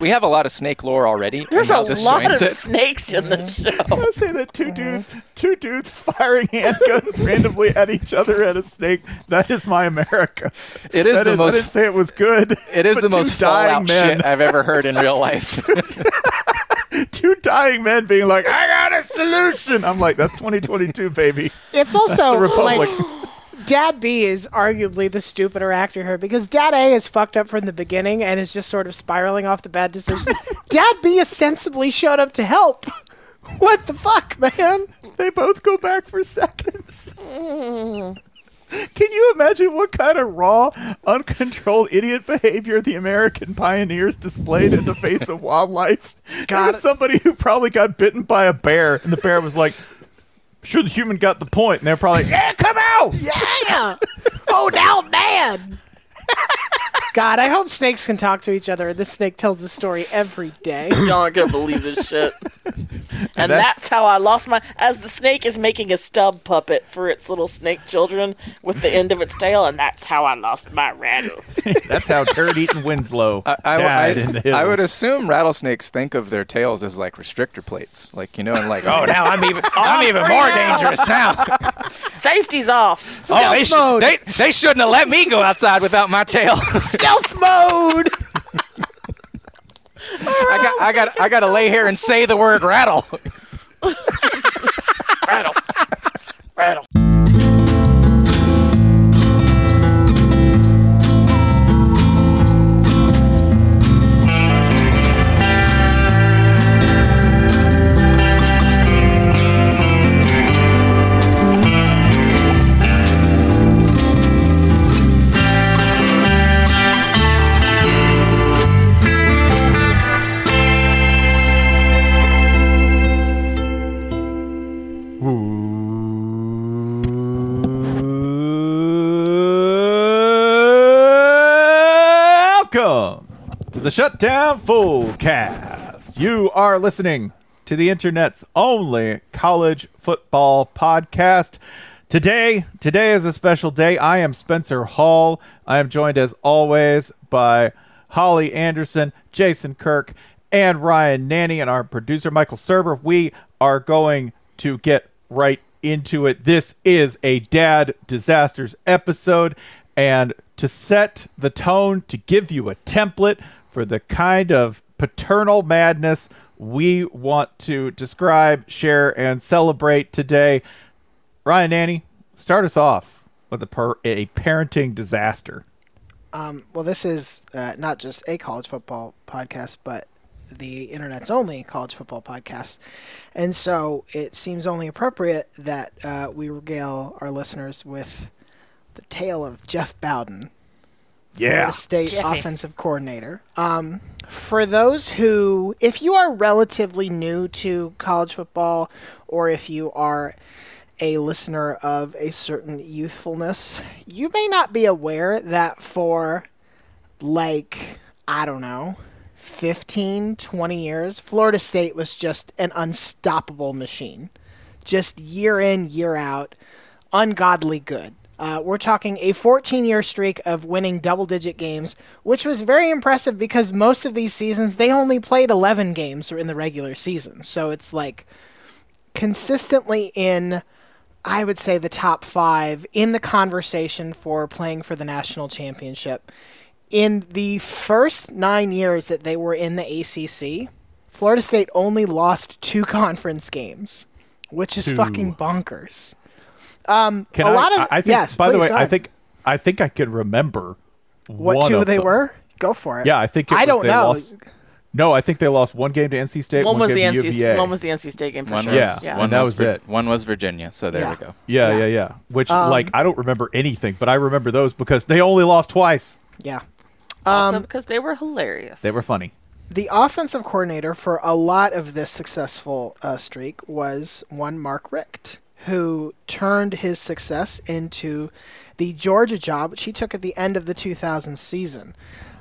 We have a lot of snake lore already. There's and a lot of it. snakes in the mm-hmm. show. I say that two dudes, two dudes firing handguns randomly at each other at a snake. That is my America. It is That the I most- didn't say it was good. It is the most dying Fallout men, shit I've ever heard in real life. two dying men being like, "I got a solution." I'm like, "That's 2022, baby." It's also the Republic. like Dad B is arguably the stupider actor here because Dad A is fucked up from the beginning and is just sort of spiraling off the bad decisions. Dad B is sensibly showed up to help. What the fuck, man? They both go back for seconds. Can you imagine what kind of raw, uncontrolled idiot behavior the American pioneers displayed in the face of wildlife? There was somebody who probably got bitten by a bear, and the bear was like, "Sure, the human got the and they're probably, "Yeah, come out!" Yeah. oh, now Dad. God, I hope snakes can talk to each other. This snake tells the story every day. Y'all aren't gonna believe this shit. And that's- that's how I lost my. As the snake is making a stub puppet for its little snake children with the end of its tail, and that's how I lost my rattle. That's how Turd Eaton Winslow I, I, died in the hills. I would assume rattlesnakes think of their tails as like restrictor plates, like you know, and like, oh, now I'm even, I'm even more dangerous now. Safety's off. oh, they, should, they, they shouldn't have let me go outside without my tail. Stealth mode. I got, I got, I got to lay here and say the word rattle. rattle, rattle. The Shutdown Fullcast. You are listening to the internet's only college football podcast. Today, today is a special day. I am Spencer Hall. I am joined as always by Holly Anderson, Jason Kirk, and Ryan Nanni, and our producer Michael Server. We are going to get right into it. This is a dad disasters episode, and to set the tone, to give you a template for the kind of paternal madness we want to describe, share, and celebrate today. Ryan Nanni, start us off with a, per- a parenting disaster. Um, well, this is uh, not just a college football podcast, but the internet's only college football podcast. And so it seems only appropriate that uh, we regale our listeners with the tale of Jeff Bowden, Florida State Jeffy. offensive coordinator. Um, for those who, if you are relatively new to college football, or if you are a listener of a certain youthfulness, you may not be aware that for like, I don't know, 15, 20 years, Florida State was just an unstoppable machine. Just year in, year out, ungodly good. Uh, we're talking a 14 year streak of winning double digit games, which was very impressive because most of these seasons they only played 11 games in the regular season. So it's like consistently in, I would say, the top five in the conversation for playing for the national championship. In the first nine years that they were in the ACC, Florida State only lost two conference games, which is Two. fucking bonkers. Um, Can a I, lot of I I think, yes. by the please, way, go I ahead. think I think I can remember what one two of they them. were. Go for it. Yeah, I think it I was don't they know. Lost, no, I think they lost one game to NC State. One was the game to NC. UVA. One was the NC State game for One sure. was, Yeah, one and that was, was Vir- it. One was Virginia, so there Yeah. we go. Yeah, Yeah. yeah, yeah. Which Um, like I don't remember anything, but I remember those because they only lost twice. Yeah. Also Um, because they were hilarious. They were funny. The offensive coordinator for a lot of this successful uh, streak was one Mark Richt, who turned his success into the Georgia job, which he took at the end of the 2000 season.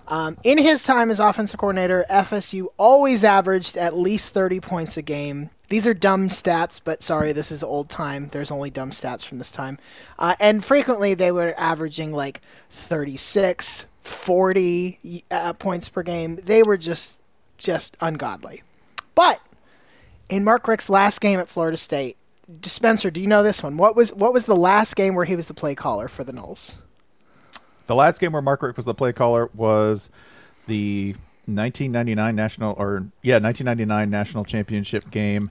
Um, in his time as offensive coordinator, FSU always averaged at least 30 points a game. These are dumb stats, but sorry, this is old time. There's only dumb stats from this time. Uh, and frequently they were averaging like 36, 40 uh, points per game. They were just just ungodly. But in Mark Richt's last game at Florida State, Spencer, do you know this one? What was what was the last game where he was the play caller for the Noles? The last game where Mark Richt was the play caller was the 1999 national or yeah 1999 national championship game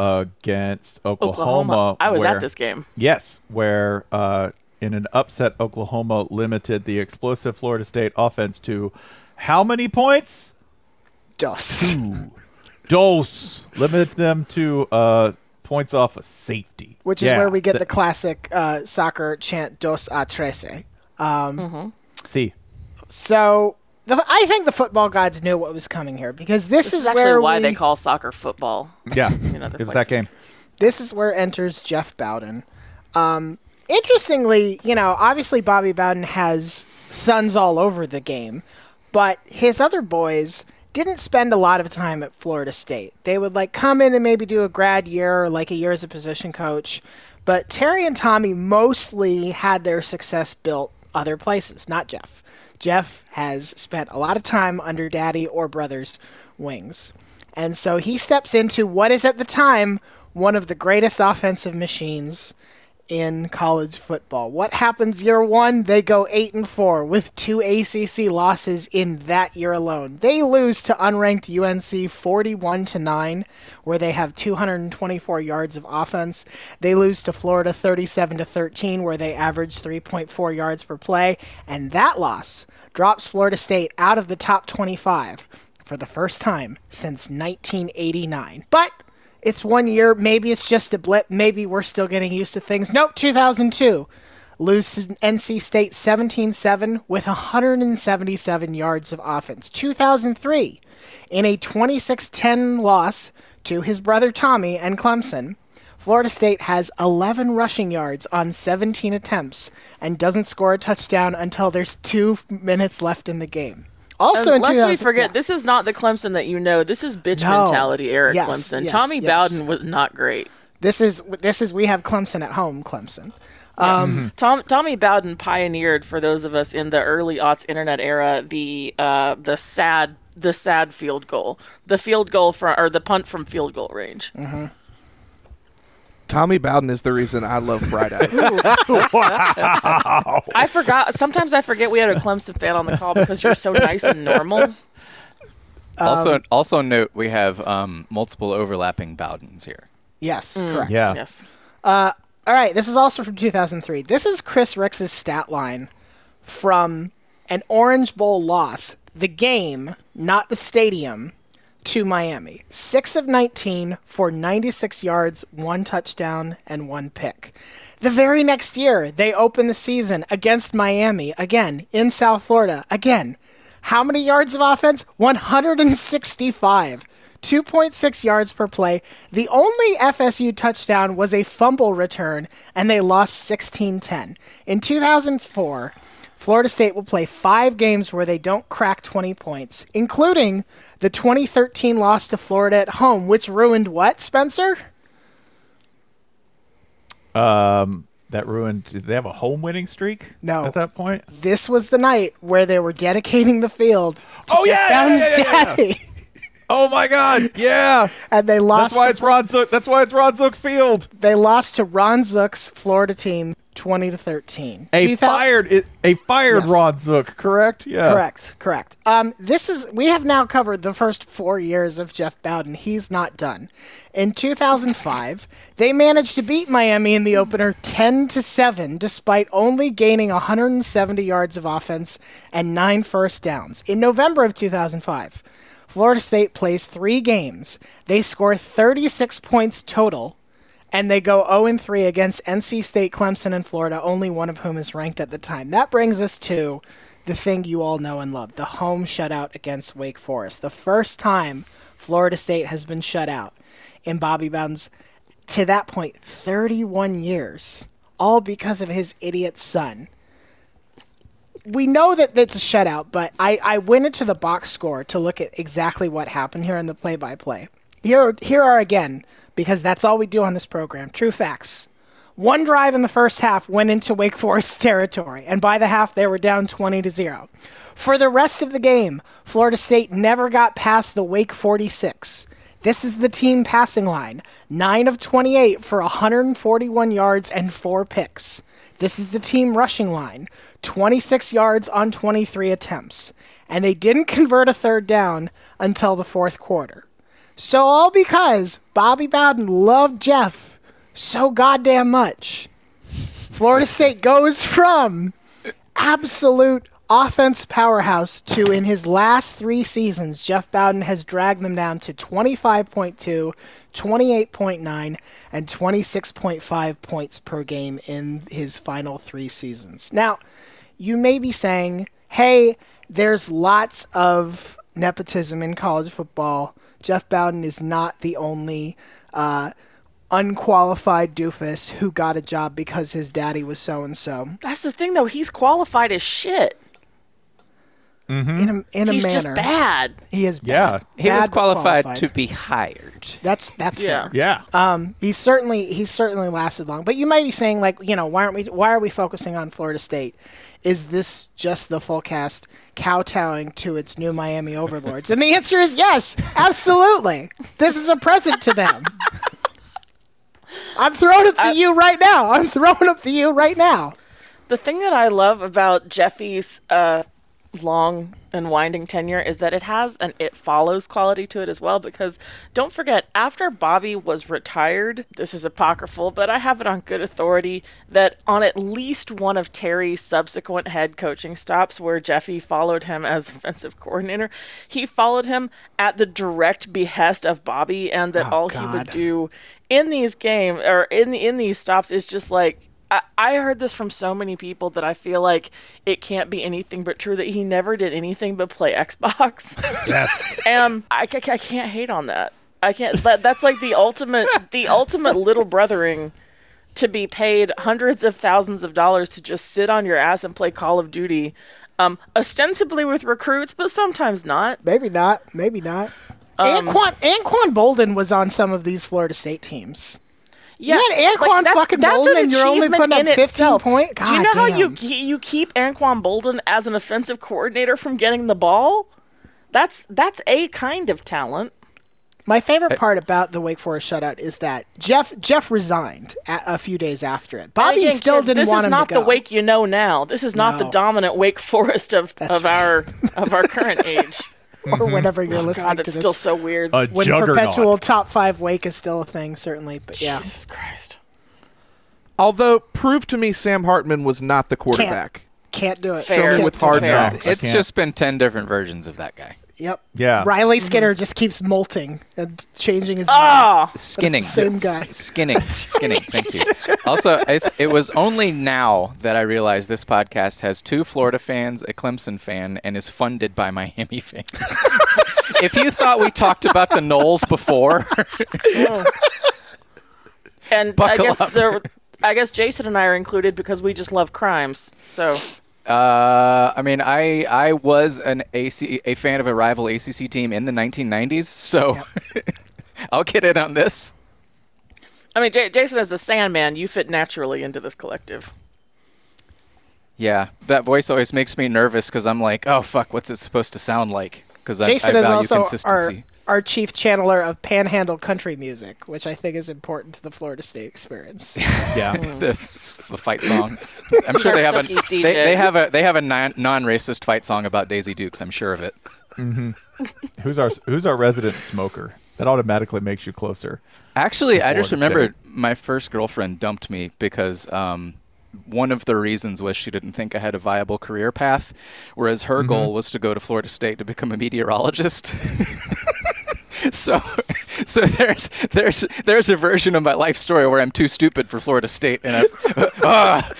against Oklahoma. Oklahoma. I was where- at this game. Yes, where uh, in an upset, Oklahoma limited the explosive Florida State offense to how many points? Dos. Two. Dos. Limited them to uh, points off of safety. Which is Yeah, where we get th- the classic uh, soccer chant dos a trece. Um, See, So the, I think the football gods knew what was coming here because this, This is is actually where why we, they call soccer football. yeah, In other it was that game. this is where enters Jeff Bowden. Um, interestingly, you know, obviously Bobby Bowden has sons all over the game, but his other boys didn't spend a lot of time at Florida State. They would like come in and maybe do a grad year or like a year as a position coach. But Terry and Tommy mostly had their success built other places, not Jeff. Jeff has spent a lot of time under daddy or brother's wings. And so he steps into what is at the time one of the greatest offensive machines in college football. What happens year 1? They go 8 and 4 with two ACC losses in that year alone. They lose to unranked UNC 41 to 9 where they have 224 yards of offense. They lose to Florida 37 to 13 where they average 3.4 yards per play and that loss drops Florida State out of the top 25 for the first time since 1989. But it's one year. Maybe it's just a blip. Maybe we're still getting used to things. Nope, 2002. Loses NC State 17 7 with 177 yards of offense. 2003. In a 26 10 loss to his brother Tommy and Clemson, Florida State has 11 rushing yards on 17 attempts and doesn't score a touchdown until there's two minutes left in the game. Also, in lest we forget, yeah. this is not the Clemson that you know. This is bitch No. mentality, Eric Yes, Clemson. yes, Tommy yes. Bowden was not great. This is this is we have Clemson at home, Clemson. Um, Tom, Tommy Bowden pioneered for those of us in the early aughts internet era the uh, the sad the sad field goal, the field goal from or the punt from field goal range. Mm-hmm. Tommy Bowden is the reason I love Bright Eyes. I forgot. Sometimes I forget we had a Clemson fan on the call because you're so nice and normal. Also, Um, also note we have um, multiple overlapping Bowdens here. Yes, Mm. correct. Yeah. Yes. Uh, all right, this is also from 2003. This is Chris Rix's stat line from an Orange Bowl loss. The game, not the stadium. To Miami. 6 of 19 for 96 yards, one touchdown, and one pick. The very next year, they open the season against Miami, again, in South Florida, again. How many yards of offense? 165. 2.6 yards per play. The only FSU touchdown was a fumble return, and they lost 16 10. In 2004, Florida State will play five games where they don't crack 20 points, including the 2013 loss to Florida at home, which ruined what, Spencer? Um, that ruined. Did they have a home winning streak? No. At that point. This was the night where they were dedicating the field to Oh, Jeff yeah, yeah, yeah, yeah. Oh my God! Yeah. and they lost. That's why to it's Ron Zook. That's why it's Ron Zook Field. They lost to Ron Zook's Florida team, 20 to 13. A 2000 fired. It, a fired Yes. Ron Zook. Correct. Yeah. Correct, correct. Um, this is we have now covered the first four years of Jeff Bowden. He's not done. In 2005, they managed to beat Miami in the opener 10 to 7, despite only gaining 170 yards of offense and nine first downs. In November of 2005, Florida State plays three games. They score 36 points total and they go 0 and 3 against NC State, Clemson, and Florida, only one of whom is ranked at the time. That brings us to the thing you all know and love the home shutout against Wake Forest. The first time Florida State has been shut out in Bobby Bowden's, to that point, 31 years, all because of his idiot son. We know that it's a shutout, but I, I went into the box score to look at exactly what happened here in the play by play. Here, here are again, because that's all we do on this program. True facts. One drive in the first half went into Wake Forest territory, and by the half they were down 20 to 0. For the rest of the game, Florida State never got past the Wake 46. This is the team passing line 9 of 28 for 141 yards and 4 picks. This is the team rushing line 26 yards on 23 attempts. And they didn't convert a third down until the fourth quarter. So, all because Bobby Bowden loved Jeff so goddamn much. Florida State goes from absolute offense powerhouse to in his last three seasons, Jeff Bowden has dragged them down to 25.2, 28.9, and 26.5 points per game in his final three seasons. Now, you may be saying, hey, there's lots of nepotism in college football. Jeff Bowden is not the only uh, unqualified doofus who got a job because his daddy was so and so. That's the thing, though. He's qualified as shit. In a in a He's manner, just bad. He is Yeah. He was Bad but qualified, to be hired. That's that's Yeah. fair. Yeah. Um, he's certainly he's certainly lasted long. But you might be saying like, you know, why aren't we why are we focusing on Florida State? Is this just the full cast kowtowing to its new Miami overlords? And the answer is yes, absolutely. This is a present to them. I'm throwing up the U right now. I'm throwing up the U right now. The thing that I love about Jeffy's uh, long and winding tenure is that it has an it follows quality to it as well. Because don't forget, after Bobby was retired, this is apocryphal, but I have it on good authority that on at least one of Terry's subsequent head coaching stops where Jeffy followed him as offensive coordinator, he followed him at the direct behest of Bobby, and that oh, all he would do in these games or in in these stops is just like I, I heard this from so many people that I feel like it can't be anything but true that he never did anything but play Xbox. Yes. and I, ca- I can't hate on that. I can't. That, that's like the ultimate, the ultimate little brothering to be paid hundreds of thousands of dollars to just sit on your ass and play Call of Duty, um, ostensibly with recruits, but sometimes not. Maybe not. Maybe not. Um, Anquan Anquan Boldin was on some of these Florida State teams. Yeah, You had Anquan that's- fucking that's Boldin an and you're only achievement putting up in 15 itself. point? Do you know how you you keep Anquan Boldin as an offensive coordinator from getting the ball? That's that's a kind of talent. My favorite part about the Wake Forest shutout is that Jeff Jeff resigned a, a few days after it. Bobby And again, still kids, didn't this want is not to go. the Wake you know now. This is not the dominant Wake Forest of That's of our of our current age. Or mm-hmm. whenever you're oh, listening God, to it's this. still so weird. A when juggernaut. perpetual top five Wake is still a thing, certainly. But yeah, Jesus Christ. Although, prove to me Sam Hartman was not the quarterback. can't do it. Fair. Show me with hard knocks. It's just been 10 different versions of that guy. Yep. Yeah. Riley Skinner just keeps molting and changing his. Ah! name. Skinning. But it's the Same guy. S- skinning. Skinning. Thank you. Also, it's, it was only now that I realized this podcast has two Florida fans, a Clemson fan, and is funded by Miami fans. if you thought we talked about the Noles before, And I guess up. there, I guess Jason and I are included because we just love crimes. So uh, I mean, I I was an AC a fan of a rival ACC team in the 1990s, so I'll get in on this. I mean, J- Jason as the Sandman, you fit naturally into this collective. Yeah, that voice always makes me nervous because I'm like, oh fuck, what's it supposed to sound like? Because I, I value also our, consistency. Our chief channeler of panhandle country music, which I think is important to the Florida State experience. Yeah. the, the fight song. I'm sure they have a they, they have a they have a non, non-racist fight song about Daisy Dukes. I'm sure of it. Who's our Who's our resident smoker? That automatically makes you closer. Actually, I just remembered State. my first girlfriend dumped me because um, one of the reasons was she didn't think I had a viable career path, whereas her Mm-hmm. goal was to go to Florida State to become a meteorologist. so, so there's there's there's a version of my life story where I'm too stupid for Florida State, and I, ah,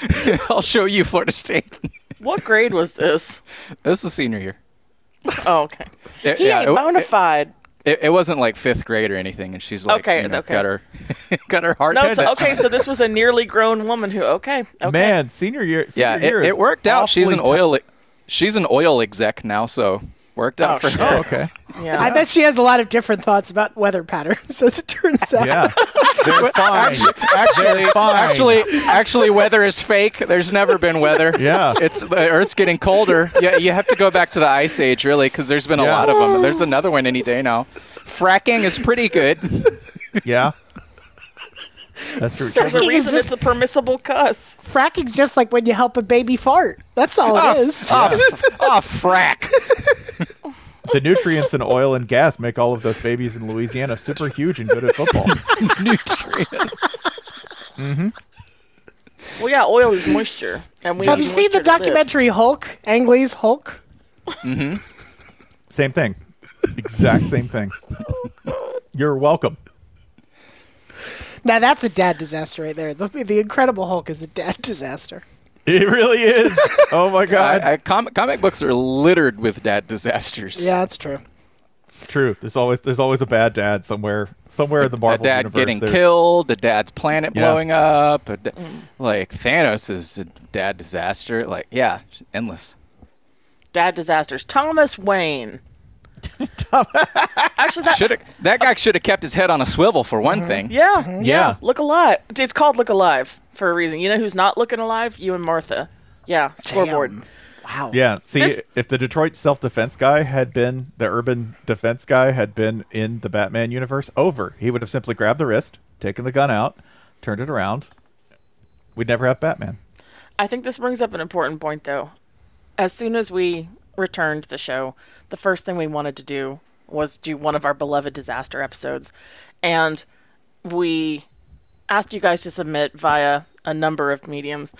I'll show you Florida State. What grade was this? this was senior year. Oh, okay. It- He yeah, ain't it- bona fide. It, it wasn't like fifth grade or anything, and she's like, Okay, you know, okay. got her, got her heart. No, so, okay, so this was a nearly grown woman who. Okay, okay. Man, senior year. yeah, Senior year it worked out. She's an awfully oil, she's an oil exec now, so worked out Oh, for shit. her. Oh, okay. yeah. I bet she has a lot of different thoughts about weather patterns, as it turns out. Yeah. They're fine. Actually, fine. actually, actually, weather is fake. There's never been weather. Yeah. it's the Earth's getting colder. Yeah, you have to go back to the ice age, really, because there's been a Yeah. lot of them. There's another one any day now. Fracking is pretty good. Yeah. That's true. There's a reason just- it's a permissible cuss. Fracking's just like when you help a baby fart. That's all it is. Oh, f- oh, frack. the nutrients in oil and gas make all of those babies in Louisiana super huge and good at football. Nutrients. Mm-hmm. Well, yeah, oil is moisture, and we Have you seen the moisture to live. documentary Hulk? Ang Lee's Hulk? Mm-hmm. Same thing. Exact same thing. You're welcome. Now that's a dad disaster right there. The, the Incredible Hulk is a dad disaster. It really is. Oh my god. I, I, com- comic books are littered with dad disasters. Yeah, that's true. It's true. There's always there's always a bad dad somewhere somewhere in the Marvel a dad universe. getting There's- killed, a dad's planet Yeah. blowing up, a da- mm. like Thanos is a dad disaster. Like, yeah, endless. Dad disasters. Thomas Wayne. Actually, that Should that guy should have kept his head on a swivel for one mm-hmm. thing. yeah, mm-hmm. yeah, Yeah. Look alive. It's called Look Alive for a reason. You know who's not looking alive? You and Martha. Yeah, scoreboard. Damn. Wow. Yeah. See, This- if the Detroit self defense guy had been the urban defense guy had been in the Batman universe, over. He would have simply grabbed the wrist, taken the gun out, turned it around. We'd never have Batman. I think this brings up an important point, though. As soon as we returned the show, the first thing we wanted to do was do one of our beloved disaster episodes. And we asked you guys to submit via a number of mediums.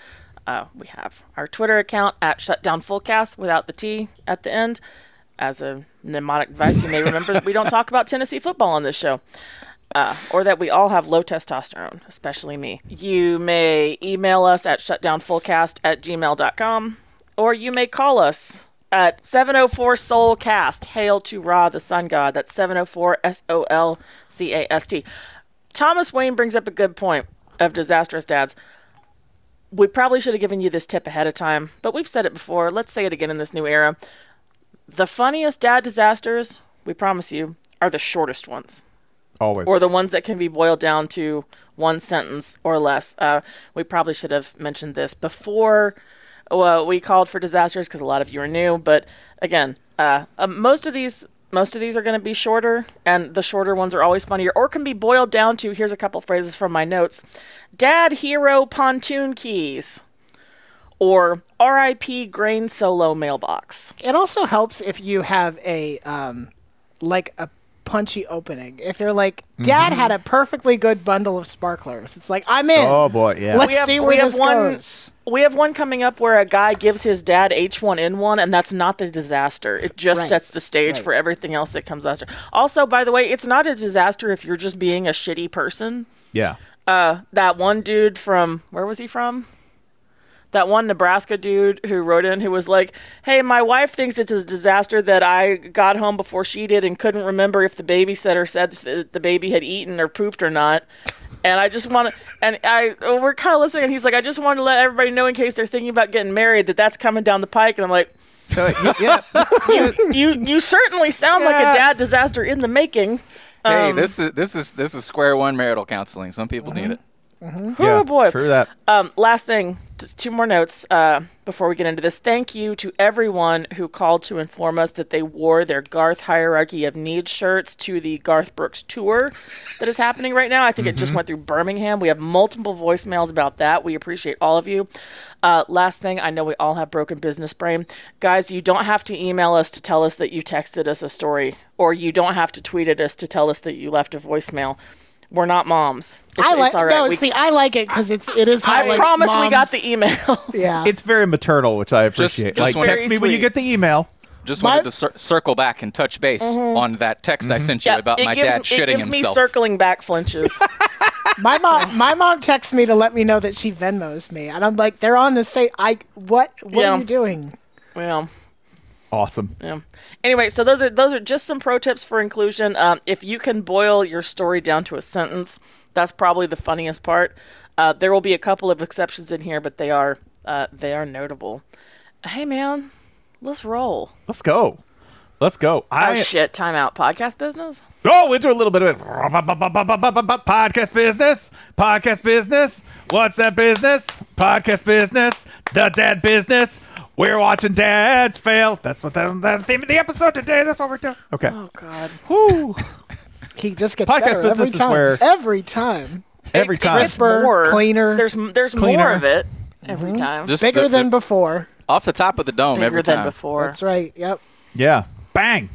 Uh, we have our Twitter account at shutdownfullcast without the T at the end. As a mnemonic device, you may remember that we don't talk about Tennessee football on this show uh, or that we all have low testosterone, especially me. You may email us at shutdownfullcast at gmail.com, or you may call us at 704 Soulcast. Hail to Ra, the sun god. That's 704 S O L C A S T. Thomas Wayne brings up a good point of disastrous dads. We probably should have given you this tip ahead of time, but we've said it before. Let's say it again in this new era. The funniest dad disasters, we promise you, are the shortest ones Always. or the ones that can be boiled down to one sentence or less. Uh, we probably should have mentioned this before well, we called for disasters because a lot of you are new. But again, uh, uh, most of these most of these are going to be shorter, and the shorter ones are always funnier, or can be boiled down to here's a couple phrases from my notes: "Dad hero pontoon keys," or "R.I.P. grain solo mailbox." It also helps if you have a um, like a punchy opening. If you're like, Dad had a perfectly good bundle of sparklers, it's like I'm in. Oh boy, yeah. Let's We have- see we where have this one- goes. We have one coming up where a guy gives his dad H1N1, and that's not the disaster. It just Right. sets the stage Right. for everything else that comes after. Also, by the way, it's not a disaster if you're just being a shitty person. yeah. Uh, that one dude from where was he from? That one Nebraska dude who wrote in who was like, "Hey, my wife thinks it's a disaster that I got home before she did and couldn't remember if the babysitter said that the baby had eaten or pooped or not." And I just want to, and I we're kind of listening, and he's like, "I just want to let everybody know in case they're thinking about getting married that that's coming down the pike." And I'm like, Uh, yeah. "You, you, you certainly sound like a dad disaster in the making." Hey, Um, this is this is this is square one marital counseling. Some people need it. Yeah. Oh boy. True that. Um, last thing, t- two more notes uh, before we get into this. Thank you to everyone who called to inform us that they wore their Garth Hierarchy of Needs shirts to the Garth Brooks tour that is happening right now. I think it just went through Birmingham. We have multiple voicemails about that. We appreciate all of you. Uh, last thing, I know we all have broken business brain. Guys, you don't have to email us to tell us that you texted us a story, or you don't have to tweet at us to tell us that you left a voicemail. We're not moms. It's, I like it's all right. no. We- see, I like it because it's it is. How, I like, promise we got moms- the emails. Yeah, It's very maternal, which I appreciate. just like, wanted- text me when you Very get the email. Just My- wanted to cir- circle back and touch base mm-hmm. on that text I mm-hmm. sent you Yeah, about it my gives, dad it gives me himself. circling back flinches. my mom. My mom texts me to let me know that she Venmos me, and I'm like, they're on the same. I what? What Yeah. are you doing? well, Awesome. yeah. Anyway, so those are those are just some pro tips for inclusion. Um, if you can boil your story down to a sentence, that's probably the funniest part. Uh, there will be a couple of exceptions in here, but they are uh, they are notable. Hey man, let's roll. Let's go. Let's go. Oh I shit! Timeout. Podcast business. Oh, into a little bit of it. Podcast business. Podcast business. What's that business? Podcast business. The dad business. We're watching dads fail. That's what the, the theme of the episode today. That's what we're doing. Okay. Oh god. Whew. He just gets Podcast better every is time. where- Every time, Every time. It's Crisper, more cleaner. There's there's more of it every mm-hmm. time. Just bigger the- than the- before. off the top of the dome Bigger every than time. before. That's right. Yep. Yeah. Bang.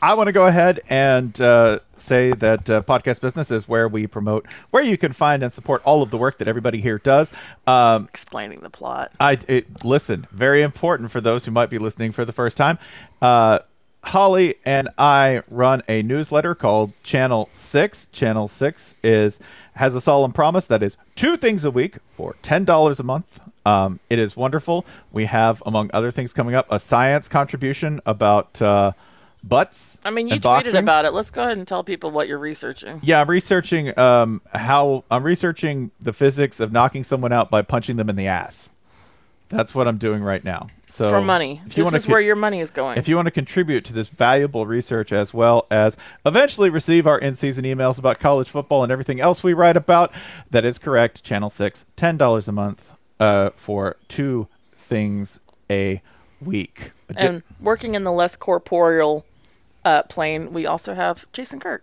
I want to go ahead and uh, say that uh, podcast business is where we promote, where you can find and support all of the work that everybody here does. Um, Explaining the plot. I it, listen. Very important for those who might be listening for the first time. Uh, Holly and I run a newsletter called Channel Six. Channel Six is has a solemn promise that is two things a week for ten dollars a month. Um, it is wonderful. We have, among other things, coming up a science contribution about uh, butts. I mean, you tweeted boxing. about it. Let's go ahead and tell people what you're researching. Yeah, I'm researching um, how I'm researching the physics of knocking someone out by punching them in the ass. That's what I'm doing right now. So For money. if you This is co- where your money is going. If you want to contribute to this valuable research as well as eventually receive our in-season emails about college football and everything else we write about, that is correct. Channel Six, ten dollars a month uh, for two things a week. And working in the less corporeal uh, plane, we also have Jason Kirk.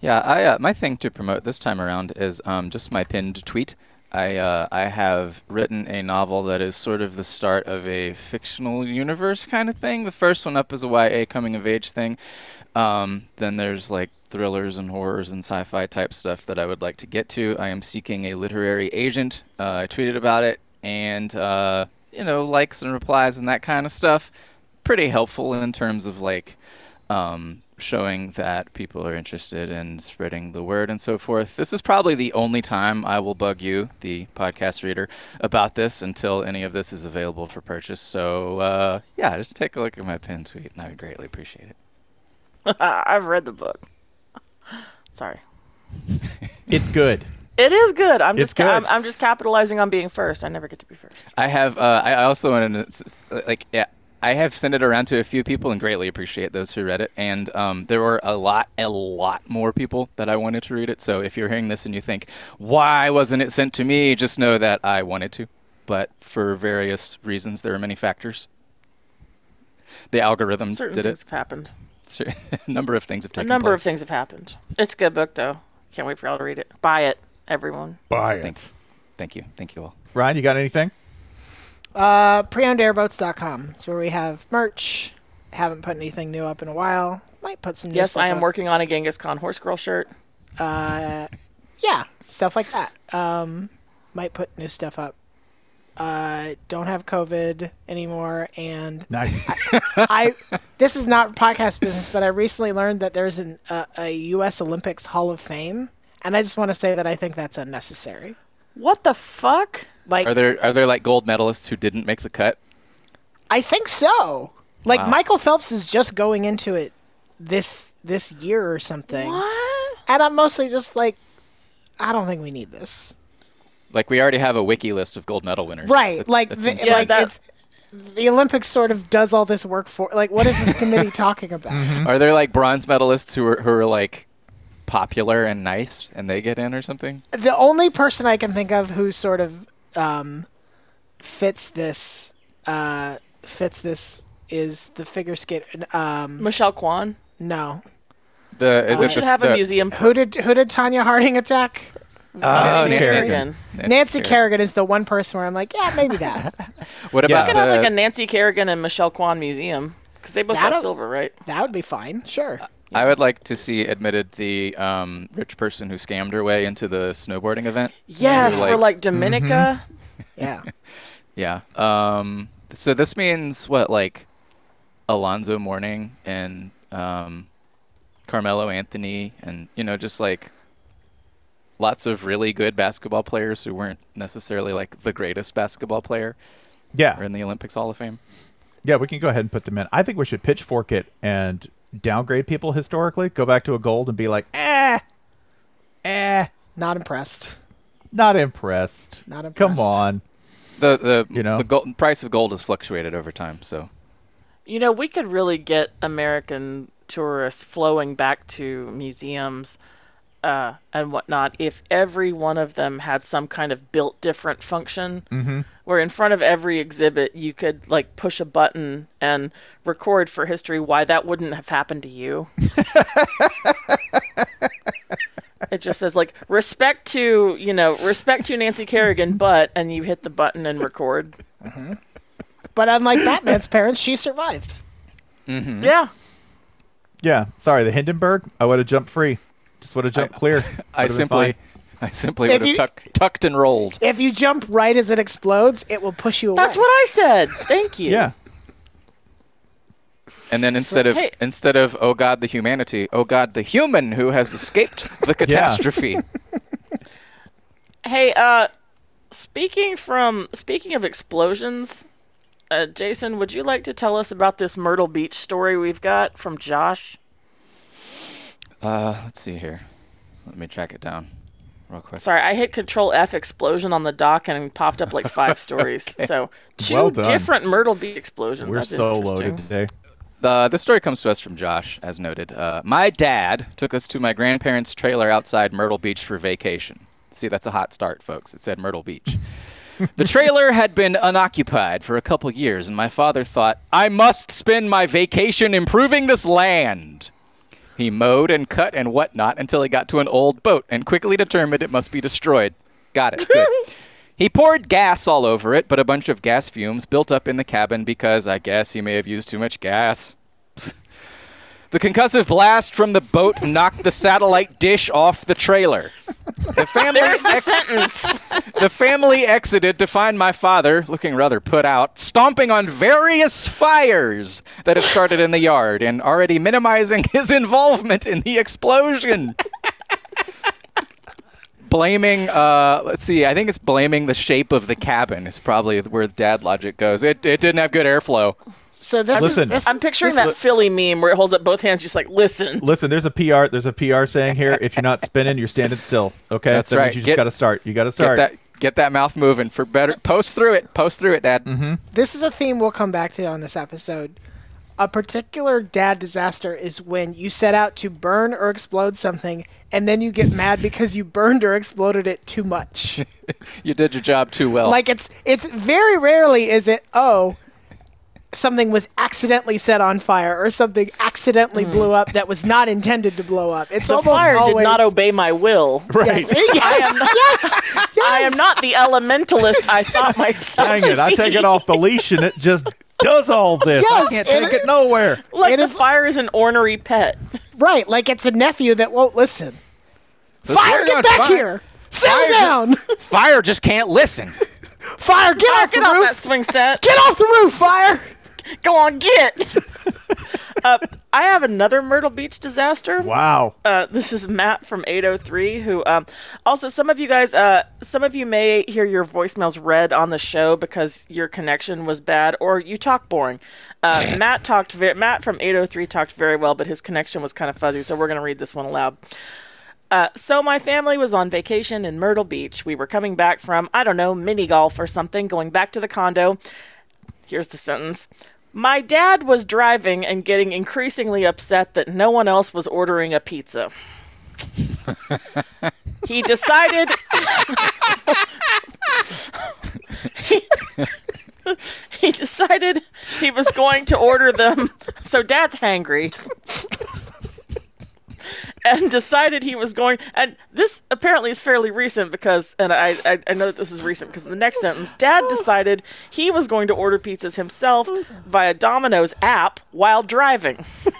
Yeah, I uh, my thing to promote this time around is um, just my pinned tweet. I uh, I have written a novel that is sort of the start of a fictional universe kind of thing. The first one up is a YA coming of age thing. Um, then there's like thrillers and horrors and sci-fi type stuff that I would like to get to. I am seeking a literary agent. Uh, I tweeted about it, and uh, you know, likes and replies and that kind of stuff. Pretty helpful in terms of like um, showing that people are interested in spreading the word and so forth. This is probably the only time I will bug you, the podcast reader, about this until any of this is available for purchase. So, uh, yeah, just take a look at my pin tweet, and I would greatly appreciate it. I've read the book. Sorry. it's good. It is good. I'm It's just ca- I'm. I'm just capitalizing on being first. I never get to be first. I have. Uh, I also wanted to, s- s- like, yeah. I have sent it around to a few people and greatly appreciate those who read it. And um, there were a lot, a lot more people that I wanted to read it. So if you're hearing this and you think, why wasn't it sent to me? Just know that I wanted to. But for various reasons, there are many factors. The algorithm Certain did things it. have happened. A number of things have taken A taken number of things have happened. It's a good book though. Can't wait for y'all to read it. Buy it, everyone. Buy it. Thanks. Thank you. Thank you all. Ryan, you got anything? Uh, preownedairboats.com. It's where we have merch. Haven't put anything new up in a while. Might put some. new Yes, stuff I am up. working on a Genghis Khan horse girl shirt. Uh, yeah, stuff like that. Um, might put new stuff up. Uh, don't have COVID anymore, and Nice. I. This is not podcast business, but I recently learned that there's an uh, a U.S. Olympics Hall of Fame, and I just want to say that I think that's unnecessary. What the fuck? Like, Are there are there like gold medalists who didn't make the cut? I think so. Like Wow. Michael Phelps is just going into it this this year or something. What? And I'm mostly just like, I don't think we need this. Like we already have a wiki list of gold medal winners. Right. That- like that the, seems like fine. it's the Olympics sort of does all this work for like what is this committee talking about? Mm-hmm. Are there like bronze medalists who are who are like popular and nice and they get in or something? The only person I can think of who's sort of um, fits this uh, fits this is the figure skate. Um, Michelle Kwan. no. The is we it should the, have the, a museum. Who did who did Tonya Harding attack? Oh, Nancy Nancy Kerrigan. Nancy Nancy Kerrigan. Kerrigan is the one person where I'm like, yeah, maybe that. What about We could have like a Nancy Kerrigan and Michelle Kwan museum because they both got silver, right? that would be fine. Sure. I would like to see admitted the um, rich person who scammed her way into the snowboarding event. Yes, Who, for like Dominica. Yeah. Yeah. Um, so this means what, like Alonzo Mourning and um, Carmelo Anthony, and you know, just like lots of really good basketball players who weren't necessarily like the greatest basketball player are Yeah. in the Olympics Hall of Fame. Yeah, we can go ahead and put them in. I think we should pitchfork it and downgrade people historically. Go back to a gold and be like, eh, eh, Not impressed. not impressed. Not impressed. Come on. The the You know? the gold, price of gold has fluctuated over time, so You know, we could really get American tourists flowing back to museums uh, and whatnot if every one of them had some kind of built different function. Mm-hmm. Where in front of every exhibit, you could like push a button and record for history why that wouldn't have happened to you. it just says like respect to you know respect to Nancy Kerrigan, but and you hit the button and record. But unlike Batman's parents, she survived. Yeah. Yeah. Sorry, the Hindenburg. I would have jumped free. Just would have jumped clear. I Would've simply. I simply would have tuck, tucked and rolled. If you jump right as it explodes, it will push you away. That's what I said. Thank you. Yeah. And then instead of hey- instead of oh god the humanity, oh god the human who has escaped the catastrophe. Hey, uh, speaking from speaking of explosions, uh, Jason, would you like to tell us about this Myrtle Beach story we've got from Josh? Uh, let's see here. Let me track it down real quick. Sorry, I hit Control F explosion on the doc and popped up like five stories. So two Well different Myrtle Beach explosions. We're That's so loaded today. Uh, this story comes to us from Josh, as noted. Uh, my dad took us to my grandparents' trailer outside Myrtle Beach for vacation. See, that's a hot start, folks. It said Myrtle Beach. the trailer had been unoccupied for a couple years, and my father thought, I must spend my vacation improving this land. He mowed and cut and whatnot until he got to an old boat and quickly determined it must be destroyed. Got it. Good. He poured gas all over it, but a bunch of gas fumes built up in the cabin because I guess he may have used too much gas. The concussive blast from the boat knocked the satellite dish off the trailer. The family, There's the ex- sentence. the family exited to find my father, looking rather put out, stomping on various fires that had started in the yard and already minimizing his involvement in the explosion. blaming, uh, let's see, I think it's blaming the shape of the cabin is probably where dad logic goes. It, it didn't have good airflow. So this Listen. is this, I'm picturing this that is- Philly meme where it holds up both hands, just like listen. Listen, there's a PR. There's a PR saying here: if you're not spinning, you're standing still. Okay, That's that right. You just got to start. You got to Get start. that, get that mouth moving for better. Post through it. Post through it, dad. Mm-hmm. This is a theme we'll come back to on this episode. A particular dad disaster is when you set out to burn or explode something, and then you get mad because you burned or exploded it too much. You did your job too well. like it's it's very rarely is it oh something was accidentally set on fire or something accidentally hmm. blew up that was not intended to blow up. It's The almost fire always, did not obey my will. Yes, yes, yes, I am not the elementalist I thought myself. Dang it! I take it off the leash and it just does all this? Yes, I can't take it nowhere. Like It the is- fire is an ornery pet. Right, like it's a nephew that won't listen. Fire, get back fire. here! Settle down! Fire just can't listen. Fire, get off Get the off roof! that swing set. Get off the roof, fire! Go on, get. uh, I have another Myrtle Beach disaster. Wow. Uh, this is Matt from 803, who um, also some of you guys, uh, some of you may hear your voicemails read on the show because your connection was bad or you talk boring. Uh, Matt talked, ve- Matt from 803 talked very well, but his connection was kind of fuzzy, so we're going to read this one aloud. Uh, so my family was on vacation in Myrtle Beach. We were coming back from, I don't know, mini golf or something, going back to the condo. Here's the sentence. My dad was driving and getting increasingly upset that no one else was ordering a pizza. he decided he, he decided he was going to order them. So dad's hangry. And decided he was going and this apparently is fairly recent because and I, I i know that this is recent because in the next sentence dad decided he was going to order pizzas himself via domino's app while driving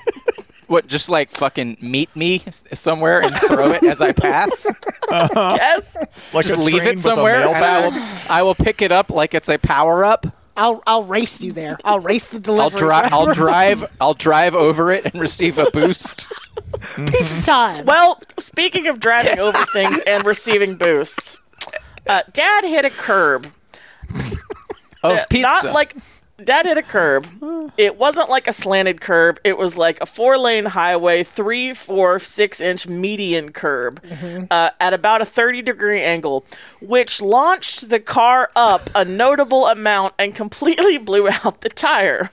What? Just like fucking meet me somewhere and throw it as I pass. yes Like just leave it somewhere, and I will, I will pick it up like it's a power up. I'll I'll race you there. I'll race the delivery. I'll delivery. drive. I'll drive. I'll drive over it and receive a boost. Pizza time. well speaking of driving over things and receiving boosts uh, dad hit a curb Of pizza. Not like dad hit a curb. It wasn't like a slanted curb. It was like a four lane highway, three, four, six inch median curb uh, at about a 30 degree angle, which launched the car up a notable amount and completely blew out the tire.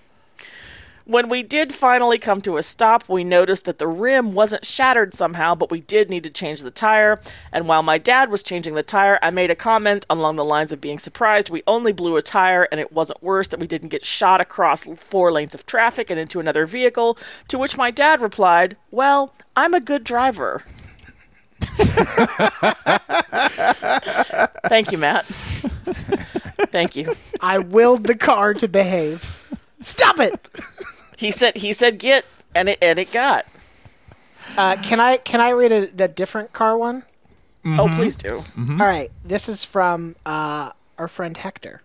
When we did finally come to a stop, we noticed that the rim wasn't shattered somehow, but we did need to change the tire. And while my dad was changing the tire, I made a comment along the lines of being surprised we only blew a tire and it wasn't worse that we didn't get shot across four lanes of traffic and into another vehicle. To which my dad replied, Well, I'm a good driver. Thank you, Matt. Thank you. I willed the car to behave. Stop it. He said he said get and it and it got. Uh, can I can I read a, a different car one? Oh, please do. All right, this is from uh, our friend Hector.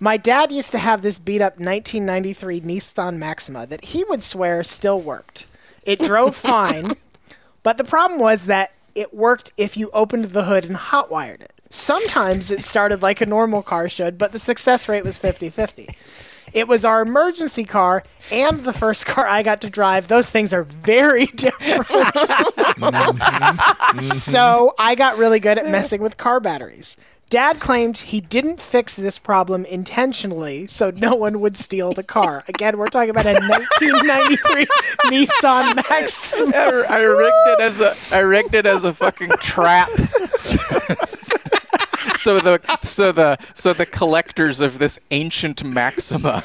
My dad used to have this beat up 1993 Nissan Maxima that he would swear still worked. It drove fine, but the problem was that it worked if you opened the hood and hotwired it. Sometimes it started like a normal car should, but the success rate was 50 50. It was our emergency car and the first car I got to drive. Those things are very different. Mm-hmm. so I got really good at messing with car batteries. Dad claimed he didn't fix this problem intentionally so no one would steal the car. Again, we're talking about a 1993 Nissan Maxima. I, I rigged it as a I rigged it as a fucking trap. so the so the so the collectors of this ancient Maxima.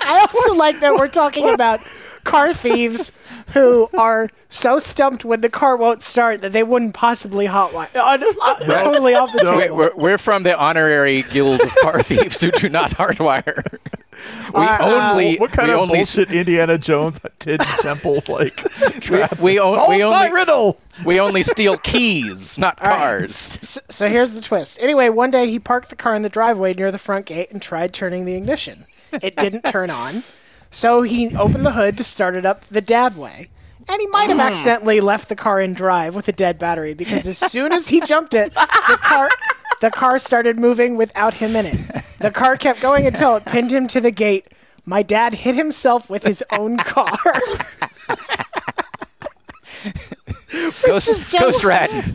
I also like that we're talking about car thieves who are so stumped when the car won't start that they wouldn't possibly hotwire. Uh, uh, Totally off the We, table. we're, we're from the honorary guild of car thieves who do not hardwire. We Uh, uh, only what kind we of only bullshit Indiana Jones did temple like? we, o- Solve we my only riddle. we only steal keys, not right. cars. So, so here's the twist. Anyway, one day he parked the car in the driveway near the front gate and tried turning the ignition. It didn't turn on. So he opened the hood to start it up the dad way. And he might have mm. accidentally left the car in drive with a dead battery because as soon as he jumped it, the car the car started moving without him in it. The car kept going until it pinned him to the gate. My dad hit himself with his own car. Ghost, is so- ghost riding.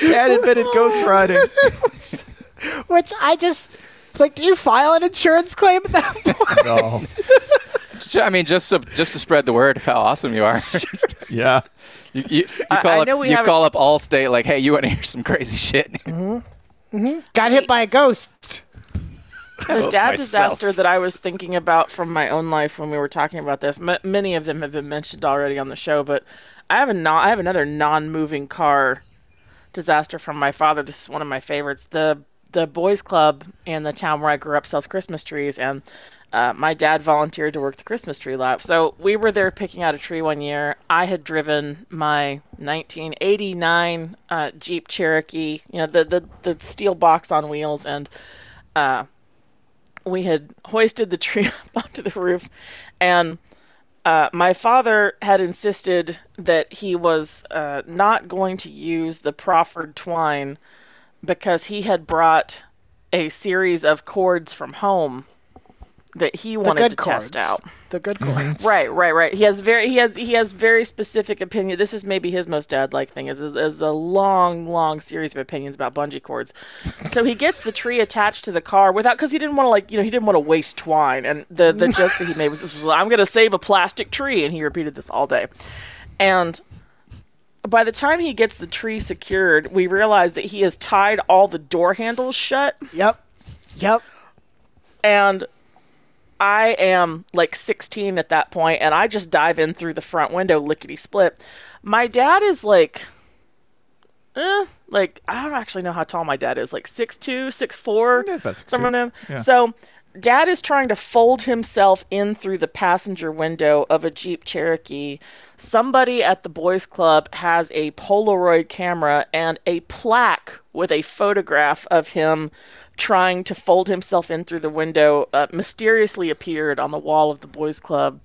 Dad invented ghost riding. Which I just like do you file an insurance claim at that point? No. I mean, just so, just to spread the word of how awesome you are. Yeah. You, you, you call I up know we you call up Allstate like, hey, you want to hear some crazy shit? Mm-hmm. Mm-hmm. Got hit by a ghost. the dad myself. disaster that I was thinking about from my own life when we were talking about this. M- many of them have been mentioned already on the show, but I have a non- I have another non-moving car disaster from my father. This is one of my favorites. the the boys club in the town where I grew up sells Christmas trees, and uh, my dad volunteered to work the Christmas tree lot. So we were there picking out a tree one year. I had driven my 1989 uh, Jeep Cherokee, you know, the, the, the steel box on wheels, and uh, we had hoisted the tree up onto the roof. And uh, my father had insisted that he was uh, not going to use the proffered twine because he had brought a series of cords from home that he wanted to cords. test out. The good mm-hmm. cords. Right, right, right. He has very he has he has very specific opinion. This is maybe his most dad like thing is, is is a long, long series of opinions about bungee cords. So he gets the tree attached to the car without because he didn't want to like you know he didn't want to waste twine. And the the joke that he made was this was I'm gonna save a plastic tree, and he repeated this all day. And by the time he gets the tree secured, we realize that he has tied all the door handles shut. Yep. Yep. And I am like 16 at that point, and I just dive in through the front window, lickety split. My dad is like, eh, like I don't actually know how tall my dad is, like 6'2", 6'4", somewhere in. Yeah. So, dad is trying to fold himself in through the passenger window of a Jeep Cherokee. Somebody at the boys' club has a Polaroid camera and a plaque with a photograph of him trying to fold himself in through the window uh, mysteriously appeared on the wall of the boys' club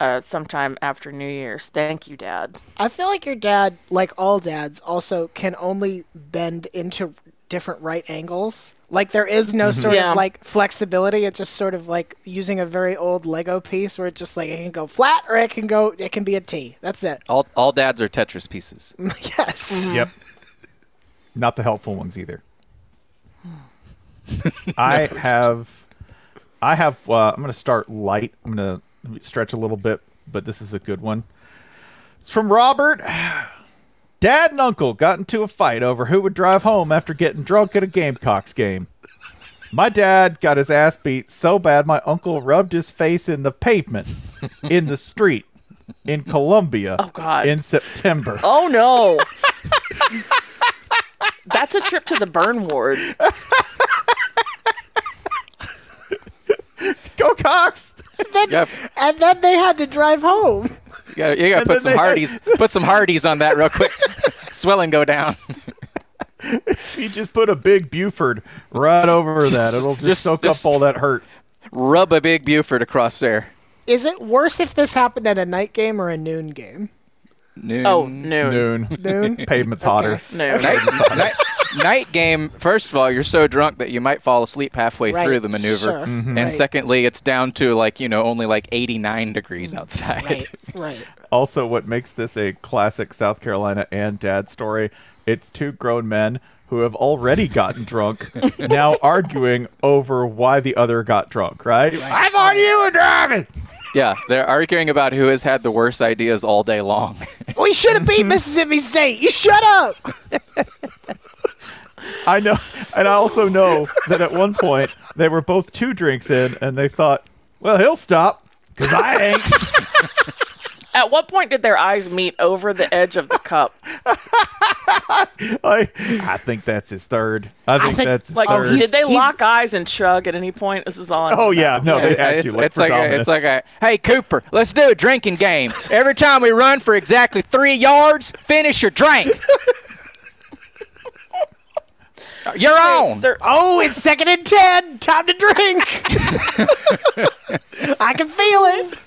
uh, sometime after New Year's. Thank you, Dad. I feel like your dad, like all dads, also can only bend into different right angles. Like there is no sort Yeah. of like flexibility. It's just sort of like using a very old Lego piece where it's just like it can go flat or it can go it can be a T. That's it. All all dads are Tetris pieces. yes. Yep. Not the helpful ones either. I have, I have. Uh, I'm going to start light. I'm going to stretch a little bit, but this is a good one. It's from Robert. Dad and uncle got into a fight over who would drive home after getting drunk at a Gamecocks game. My dad got his ass beat so bad my uncle rubbed his face in the pavement in the street in Columbia Oh, God. in September. Oh no. That's a trip to the burn ward. Go Cocks! Yep. And then they had to drive home. You gotta, you gotta put some they had- Hardee's, put some Hardee's on that real quick. Swelling go down. You just put a big Buford right over that. It'll just, just- soak just- up all that hurt. Rub a big Buford across there. Is it worse if this happened at a night game or a noon game? Noon. Oh, noon. Noon. Noon? Pavement's hotter. Noon. Night, night, night game. First of all, you're so drunk that you might fall asleep halfway Right, through the maneuver, sure, mm-hmm. and right. secondly, it's down to like you know only like 89 degrees outside. Right. Right. Also, what makes this a classic South Carolina and dad story, it's two grown men who have already gotten drunk, now arguing over why the other got drunk, right? I thought you were driving! Yeah, they're arguing about who has had the worst ideas all day long. We should have beat Mississippi State. You shut up. I know, and I also know that at one point they were both two drinks in, and they thought, well, he'll stop, because I ain't. At what point did their eyes meet over the edge of the cup? I, I think that's his third. I think, think- that's his Like, third. did they lock eyes and chug at any point? This is all. I oh, yeah. know. No, they had it's to. Like, it's like a, predominance. it's like a hey Cooper, let's do a drinking game. Every time we run for exactly three yards, finish your drink. You're on. Sir, Oh, it's second and ten. Time to drink. I can feel it.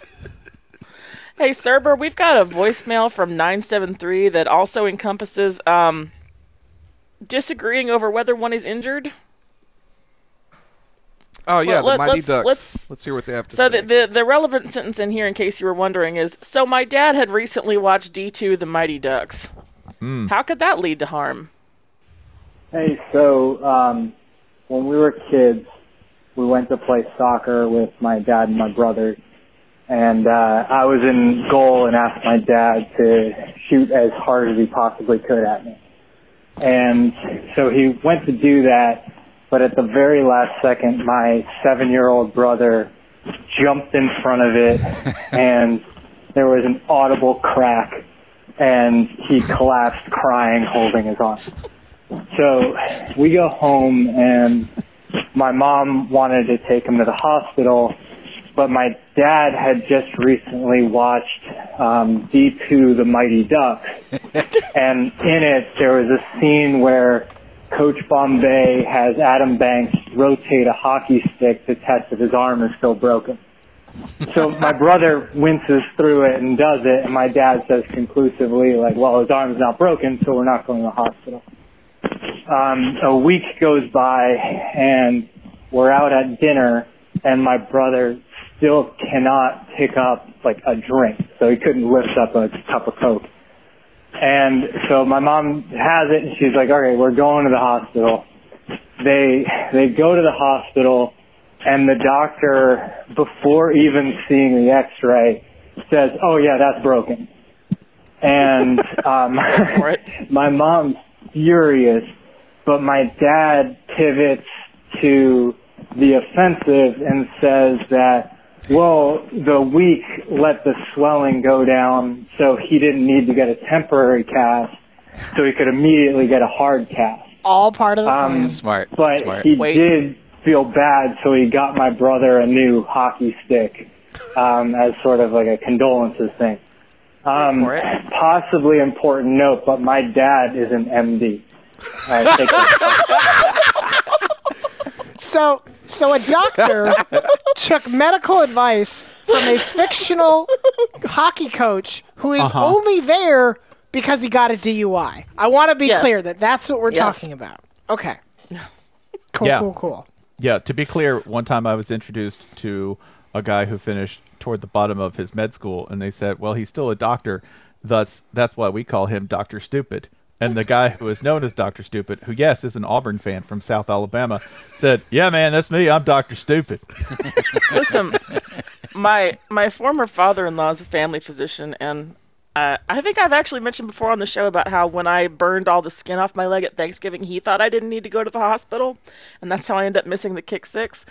Hey, Cerber, we've got a voicemail from 973 that also encompasses um, disagreeing over whether one is injured. Oh yeah, Let- the Mighty let's- Ducks. let's- Let's, hear what they have to So say. the, the the relevant sentence in here, in case you were wondering, is so my dad had recently watched D2 The Mighty Ducks. How could that lead to harm? Hey, so um, when we were kids, we went to play soccer with my dad and my brother, and uh, I was in goal and asked my dad to shoot as hard as he possibly could at me. And so he went to do that, but at the very last second, my seven-year-old brother jumped in front of it, and there was an audible crack, and he collapsed crying, holding his arm. So we go home and my mom wanted to take him to the hospital, but my dad had just recently watched um, D2 The Mighty Ducks. and in it, there was a scene where Coach Bombay has Adam Banks rotate a hockey stick to test if his arm is still broken. So my brother winces through it and does it, and my dad says conclusively, like, well, his arm's not broken, so we're not going to the hospital. Um, a week goes by, and we're out at dinner, and my brother still cannot pick up, like, a drink. So he couldn't lift up a cup of Coke. And so my mom has it, and she's like, okay, we're going to the hospital. They, they go to the hospital, and the doctor, before even seeing the x-ray, says, oh yeah, that's broken. And, um, my mom's furious, but my dad pivots to the offensive and says that, well, the week let the swelling go down, so he didn't need to get a temporary cast, so he could immediately get a hard cast. All part of the Um, plan. Smart. But Smart. he did feel bad, so he got my brother a new hockey stick um, as sort of like a condolences thing. Um, possibly important note, but my dad is an MD. All right. So, so a doctor took medical advice from a fictional hockey coach who is Uh-huh. only there because he got a DUI. I want to be Yes. clear that that's what we're Yes. talking about. Okay. Cool, Yeah. cool, cool. Yeah, to be clear, one time I was introduced to a guy who finished toward the bottom of his med school, and they said, "Well, he's still a doctor, thus that's why we call him Doctor Stupid." And the guy who is known as Doctor Stupid, who yes is an Auburn fan from South Alabama, said, "Yeah, man, that's me. I'm Doctor Stupid." Listen, my my former father-in-law is a family physician, and uh, I think I've actually mentioned before on the show about how when I burned all the skin off my leg at Thanksgiving, he thought I didn't need to go to the hospital, and that's how I ended up missing the kick six.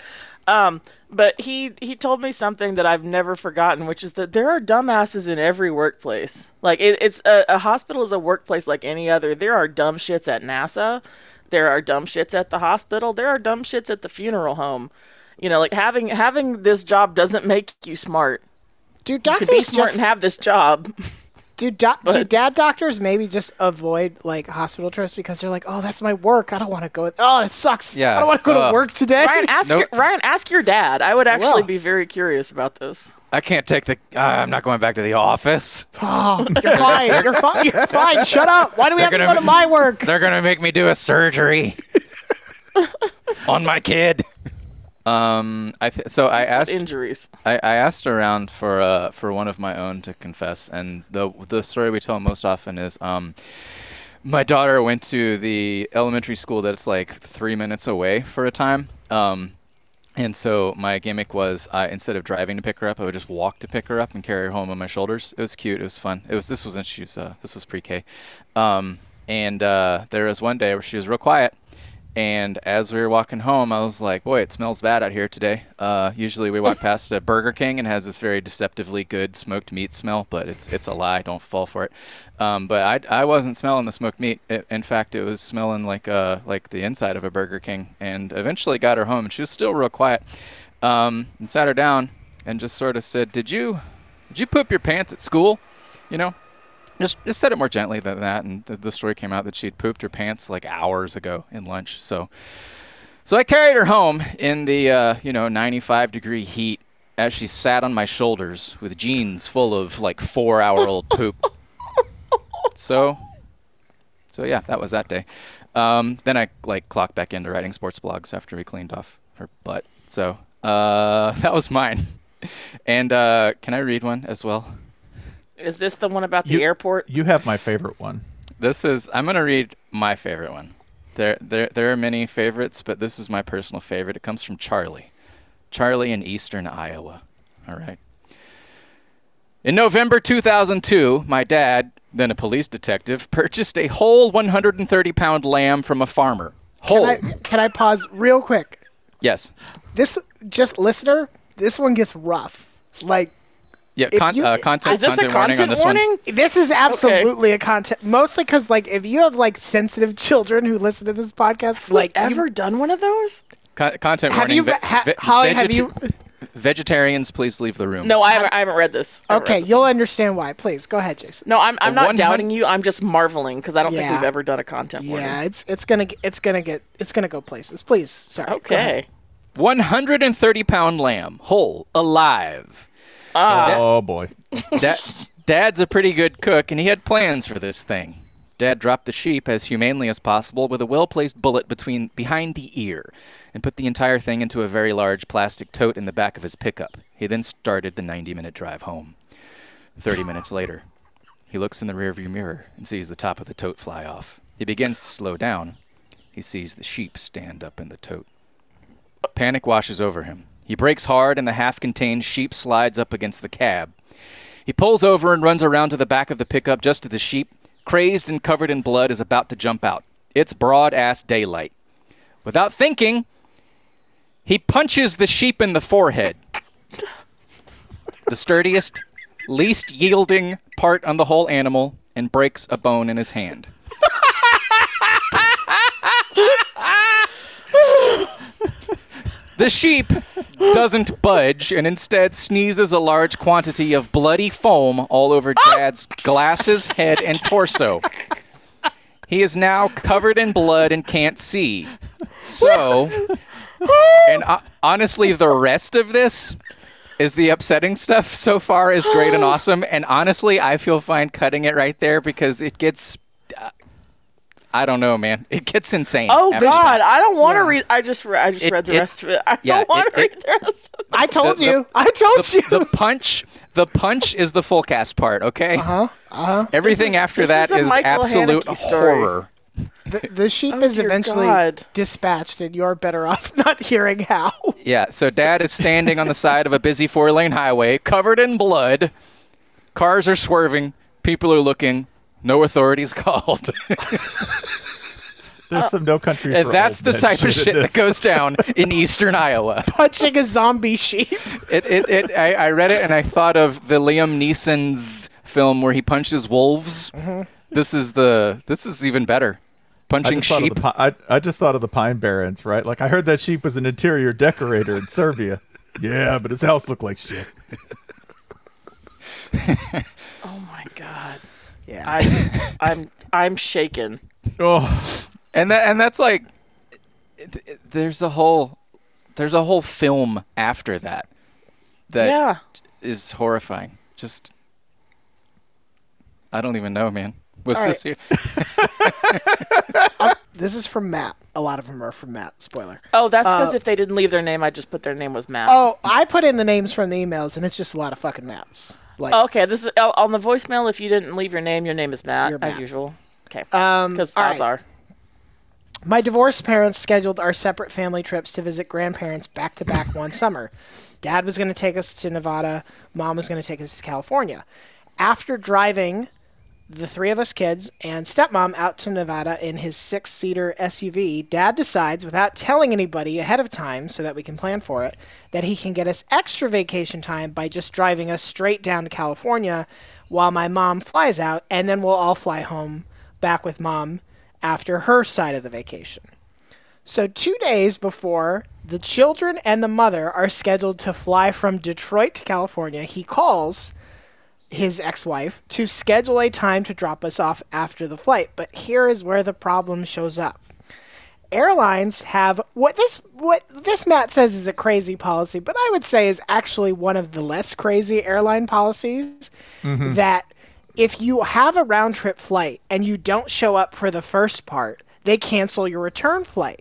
Um, but he he told me something that I've never forgotten, which is that there are dumbasses in every workplace. Like it, it's a, a hospital is a workplace like any other. There are dumb shits at NASA. There are dumb shits at the hospital. There are dumb shits at the funeral home. You know, like having having this job doesn't make you smart. Do You could be smart just and have this job. do, do, do dad doctors maybe just avoid like hospital trips because they're like, oh, that's my work. I don't want to go. Oh, it sucks. Yeah, I don't want to go ugh. to work today. Ryan, ask Nope. your, Ryan, ask your dad. I would actually will. be very curious about this. I can't take the. Uh, I'm not going back to the office. Oh, you're fine. You're fine. You're fine. Shut up. Why do we They're have to gonna go to my work? They're gonna make me do a surgery on my kid. Um, I th- so I asked injuries. I, I asked around for uh for one of my own to confess, and the the story we tell most often is um. My daughter went to the elementary school that's like three minutes away for a time. Um, and so my gimmick was I, instead of driving to pick her up, I would just walk to pick her up and carry her home on my shoulders. It was cute. It was fun. It was this was when she was uh, this was pre-K, um, and uh, there was one day where she was real quiet. And as we were walking home, I was like, "Boy, it smells bad out here today." Uh, usually, we walk past a Burger King and has this very deceptively good smoked meat smell, but it's it's a lie. Don't fall for it. Um, but I, I wasn't smelling the smoked meat. It, in fact, it was smelling like uh like the inside of a Burger King. And eventually, got her home, and she was still real quiet. Um, and sat her down and just sort of said, "Did you did you poop your pants at school?" You know, just just said it more gently than that, and the, the story came out that she'd pooped her pants like hours ago in lunch. So, so I carried her home in the uh, you know 95 degree heat as she sat on my shoulders with jeans full of like four hour old poop. So, so yeah, that was that day. Um, then I like clocked back into writing sports blogs after we cleaned off her butt. So uh, that was mine. And uh, can I read one as well? Is this the one about the You- airport? You have my favorite one. This is I'm gonna read my favorite one. There there there are many favorites, but this is my personal favorite. It comes from Charlie. Charlie in eastern Iowa. All right. In November 2002, my dad, then a police detective, purchased a whole 130 pound lamb from a farmer. Whole. Can I, can I pause real quick? yes. This just listener, this one gets rough. Like Yeah, con- you- uh, content. Is this a content warning on this one. warning? This is absolutely a content, mostly because like if you have like sensitive children who listen to this podcast, like Like you- ever done one of those? Con- content have warning. you ve- ha- ve- Holly? Have you? Vegetarians, please leave the room. No, I haven't. I haven't read this. Haven't Okay, read this you'll one. understand why. Please go ahead, Jason. No, I'm. I'm A not 100 doubting you. I'm just marveling because I don't think we've ever done a content warning. Yeah, it's it's gonna g- it's gonna get it's gonna go places. Please, sorry. Okay. 130 pound lamb, whole, alive. Ah. Oh boy. Da- Dad's a pretty good cook, and he had plans for this thing. Dad dropped the sheep as humanely as possible with a well-placed bullet between behind the ear, and put the entire thing into a very large plastic tote in the back of his pickup. He then started the 90-minute drive home. Thirty minutes later, he looks in the rearview mirror and sees the top of the tote fly off. He begins to slow down. He sees the sheep stand up in the tote. Panic washes over him. He brakes hard, and the half contained sheep slides up against the cab. He pulls over and runs around to the back of the pickup just as the sheep, crazed and covered in blood, is about to jump out. It's broad ass daylight. Without thinking, he punches the sheep in the forehead. the sturdiest, least yielding part on the whole animal, and breaks a bone in his hand. The sheep doesn't budge and instead sneezes a large quantity of bloody foam all over Dad's glasses, head, and torso. He is now covered in blood and can't see. So, and uh, honestly, the rest of this is the upsetting stuff so far is great and awesome. And honestly, I feel fine cutting it right there because it gets. Uh, I don't know, man. It gets insane. Oh God, that. I don't want to read. I just. Re- I just It- read the it- rest of it. I yeah, don't want to read the rest. Of it. I told The- you. I told the, you. the punch the punch is the full cast part okay uh-huh uh-huh everything is- after that is a is absolute Haneke horror the, the sheep Oh, is eventually God. dispatched, and you're better off not hearing how. yeah so dad is standing on the side of a busy four lane highway covered in blood cars are swerving people are looking no authorities called There's some no country. and for that's Old the Men type of in shit that this. goes down in eastern iowa Punching a zombie sheep. it, it, it I, I read it and i thought of the liam neeson's film where he punches wolves mm-hmm. this is the this is even better I punching just, thought of sheep the, pi- I, I just thought of the Pine Barrens, right? Like I heard that sheep was an interior decorator in Serbia. Yeah, but his house looked like shit. Oh my God. Yeah. I, I'm. I'm shaken. Oh, and that and that's like th- there's a whole there's a whole film after that that is yeah. horrifying just i don't even know man was All this right. here This is from Matt. A lot of them are from Matt. Spoiler. Oh, that's because Uh, if they didn't leave their name, I just put their name was Matt. Oh, I put in the names from the emails, and it's just a lot of fucking Matts. Like, okay. This is uh, on the voicemail. If you didn't leave your name, your name is Matt, You're as usual. Okay. um, Because all odds right. are. My divorced parents scheduled our separate family trips to visit grandparents back to back one summer. Dad was going to take us to Nevada, mom was going to take us to California. After driving the three of us kids and stepmom out to Nevada in his six seater SUV, dad decides, without telling anybody ahead of time so that we can plan for it, that he can get us extra vacation time by just driving us straight down to California while my mom flies out, and then we'll all fly home back with mom after her side of the vacation. So, two days before the children and the mother are scheduled to fly from Detroit to California, he calls his ex wife to schedule a time to drop us off after the flight. But here is where the problem shows up. Airlines have what this what this Matt says is a crazy policy, but I would say is actually one of the less crazy airline policies mm-hmm. that if you have a round trip flight and you don't show up for the first part, they cancel your return flight.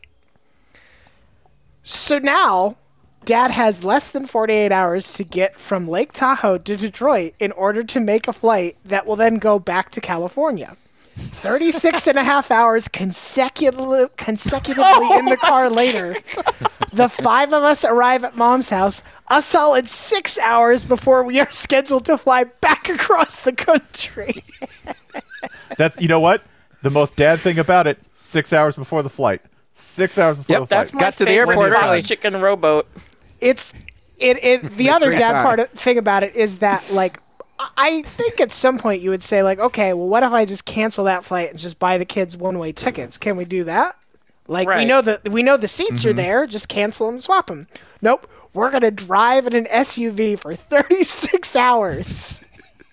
So now, Dad has less than 48 hours to get from Lake Tahoe to Detroit in order to make a flight that will then go back to California. 36 and a half hours consecutively, consecutively in the car oh later. The five of us arrive at mom's house a solid six hours before we are scheduled to fly back across the country. that's you know what? The most dad thing about it: six hours before the flight. Six hours before Yep, the flight. That's my Got to the favorite airport early. chicken rowboat. It's it, it the other great dad part of, thing about it is that like I- I think at some point you would say like, okay, well, what if I just cancel that flight and just buy the kids one way tickets? Can we do that? Like we know that we know the seats are mm-hmm. there, just cancel them, swap them. Nope, we're gonna drive in an SUV for 36 hours.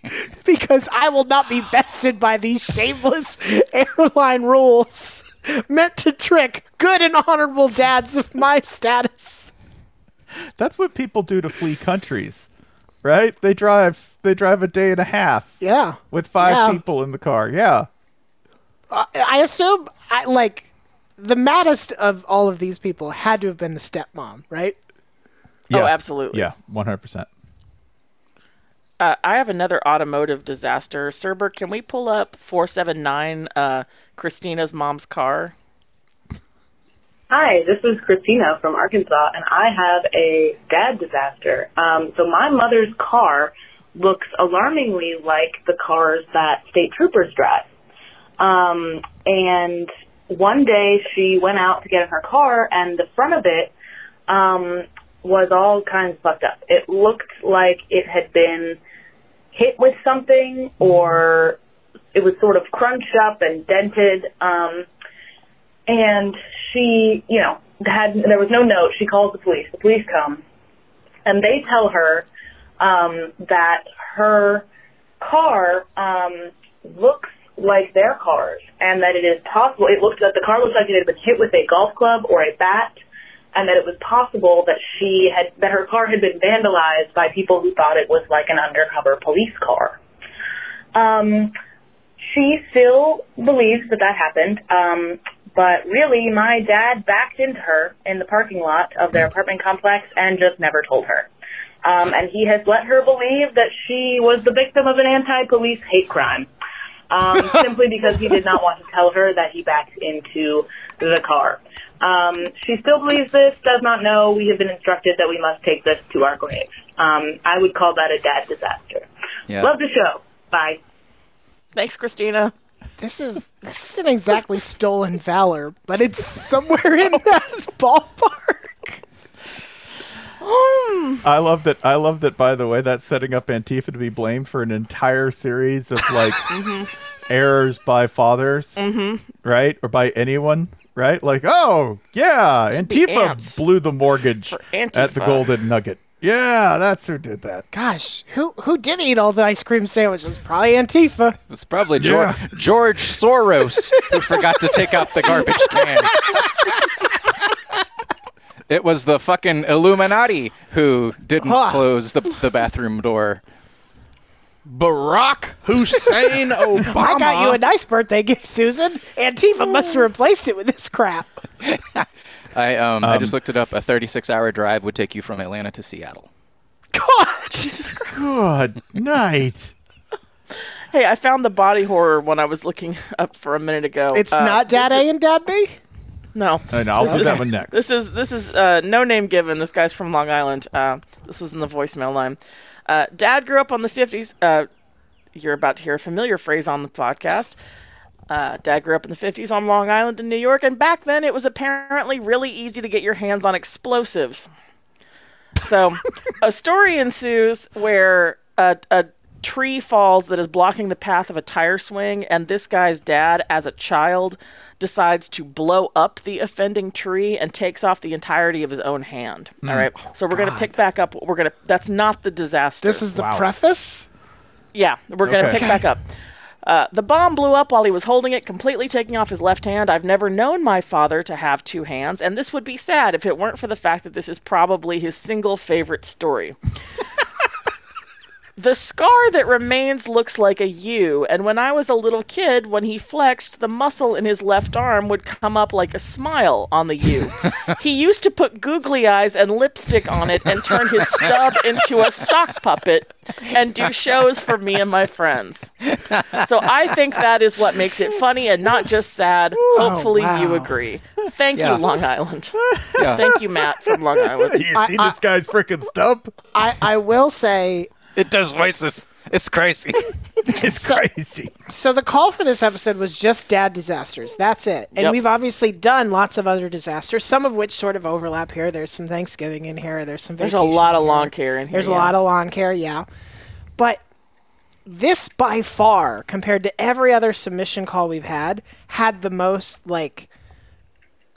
because I will not be bested by these shameless airline rules meant to trick good and honorable dads of my status. That's what people do to flee countries, right? They drive they drive a day and a half Yeah. with five Yeah. people in the car. Yeah. I I assume I like the maddest of all of these people had to have been the stepmom, right? Oh, absolutely. Yeah, one hundred percent. Uh, I have another automotive disaster. Cerber, can we pull up 479 uh, Christina's mom's car? Hi, this is Christina from Arkansas, and I have a dad disaster. Um, so my mother's car looks alarmingly like the cars that state troopers drive. Um, and one day she went out to get in her car, and the front of it um, was all kinds of fucked up. It looked like it had been hit with something, or it was sort of crunched up and dented. Um, and she, you know, had there was no note. She calls the police. The police come, and they tell her um, that her car um, looks like their cars, and that it is possible. It looks that the car looks like it had been hit with a golf club or a bat, and that it was possible that she had that her car had been vandalized by people who thought it was like an undercover police car. Um, she still believes that that happened. Um, but really, my dad backed into her in the parking lot of their apartment complex and just never told her. Um, and he has let her believe that she was the victim of an anti-police hate crime. Um, simply because he did not want to tell her that he backed into the car. Um, she still believes this, does not know. We have been instructed that we must take this to our graves. Um, I would call that a dad disaster. Yeah. Love the show. Bye. Thanks, Christina. This is this isn't exactly stolen valor, but it's somewhere in that ballpark. Hmm. I love that. I love that. By the way, that's setting up Antifa to be blamed for an entire series of like errors by fathers, Mhm. right, or by anyone, right? Like, oh yeah, Should Antifa blew the mortgage at the Golden Nugget. Yeah, that's who did that. Gosh, who who did eat all the ice cream sandwiches? Probably Antifa. It's probably George, Yeah. George Soros who forgot to take out the garbage can. It was the fucking Illuminati who didn't Huh. close the, the bathroom door. Barack Hussein Obama. I got you a nice birthday gift, Susan. Antifa must have replaced it with this crap. I um, I Um, just looked it up. A 36 hour drive would take you from Atlanta to Seattle. God, Jesus Christ. Good night. Hey, I found the body horror when I was looking up for a minute ago. It's Uh, not Dad this A is- and Dad B. No. I know. I'll This do is- that one next. This is this is uh, no name given. This guy's from Long Island. Uh, this was in the voicemail line. Uh, Dad grew up on the fifties. Uh, you're about to hear a familiar phrase on the podcast. Uh, Dad grew up in the 50s on Long Island in New York, and back then it was apparently really easy to get your hands on explosives. So, a story ensues where a, a tree falls that is blocking the path of a tire swing, and this guy's dad, as a child, decides to blow up the offending tree and takes off the entirety of his own hand. Hmm. All right. So we're gonna pick back up. We're gonna. That's not the disaster. This is the preface. Yeah, we're going to Okay. pick back up. Uh, the bomb blew up while he was holding it, completely taking off his left hand. I've never known my father to have two hands, and this would be sad if it weren't for the fact that this is probably his single favorite story. The scar that remains looks like a U, and when I was a little kid, when he flexed, the muscle in his left arm would come up like a smile on the U. he used to put googly eyes and lipstick on it and turn his stub into a sock puppet and do shows for me and my friends. So I think that is what makes it funny and not just sad. Oh, Hopefully you wow. agree. Thank Yeah. you, Long Island. Yeah. Thank you, Matt from Long Island. You I- see I- this guy's freaking stump? I, I will say It does voices. It's crazy. It's crazy. So the call for this episode was just dad disasters. That's it. And Yep. we've obviously done lots of other disasters, some of which sort of overlap here. There's some Thanksgiving in here. There's some. There's a vacation lot of lawn care in here. There's a lot of lawn care, yeah. But this by far, compared to every other submission call we've had, had the most like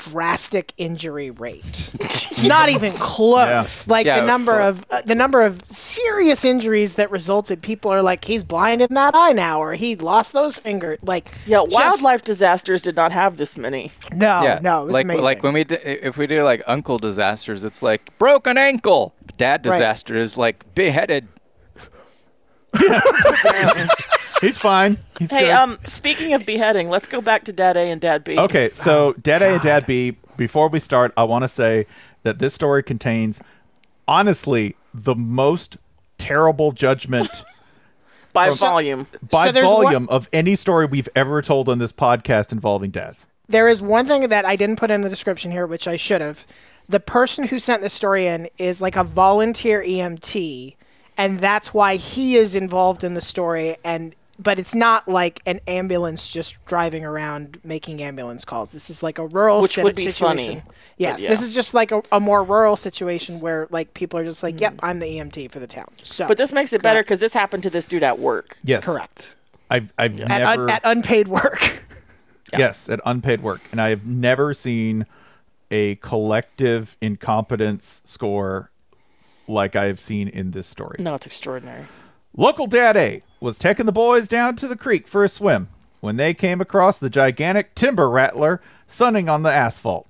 drastic injury rate. Not even close. Like Yeah, the number well- of uh, the number of serious injuries that resulted. People are like, he's blind in that eye now, or he lost those fingers. Like, Yeah, just- wildlife disasters did not have this many. No, yeah, no, it was like amazing. like when we do, if we do like uncle disasters, it's like broken ankle. Dad Right. disaster is like beheaded. He's fine. He's Hey, good. um, speaking of beheading, let's go back to Dad A and Dad B. Okay, so Dad A and Dad B, before we start, I want to say that this story contains, honestly, the most terrible judgment by from- volume. by So there's one- volume of any story we've ever told on this podcast involving dads. There is one thing that I didn't put in the description here, which I should have. The person who sent this story in is like a volunteer EMT, and that's why he is involved in the story. And but it's not like an ambulance just driving around making ambulance calls. This is like a rural Which sit- would be situation. funny, Yes, but this is just like a, a more rural situation where like people are just like, "Yep, mm. I'm the EMT for the town." So, But this makes it better because this happened to this dude at work. Yes. correct I've, I've at, never. un- at unpaid work. Yes, at unpaid work. And I have never seen a collective incompetence score like I have seen in this story. No, it's extraordinary. Local Dad A was taking the boys down to the creek for a swim when they came across the gigantic timber rattler sunning on the asphalt.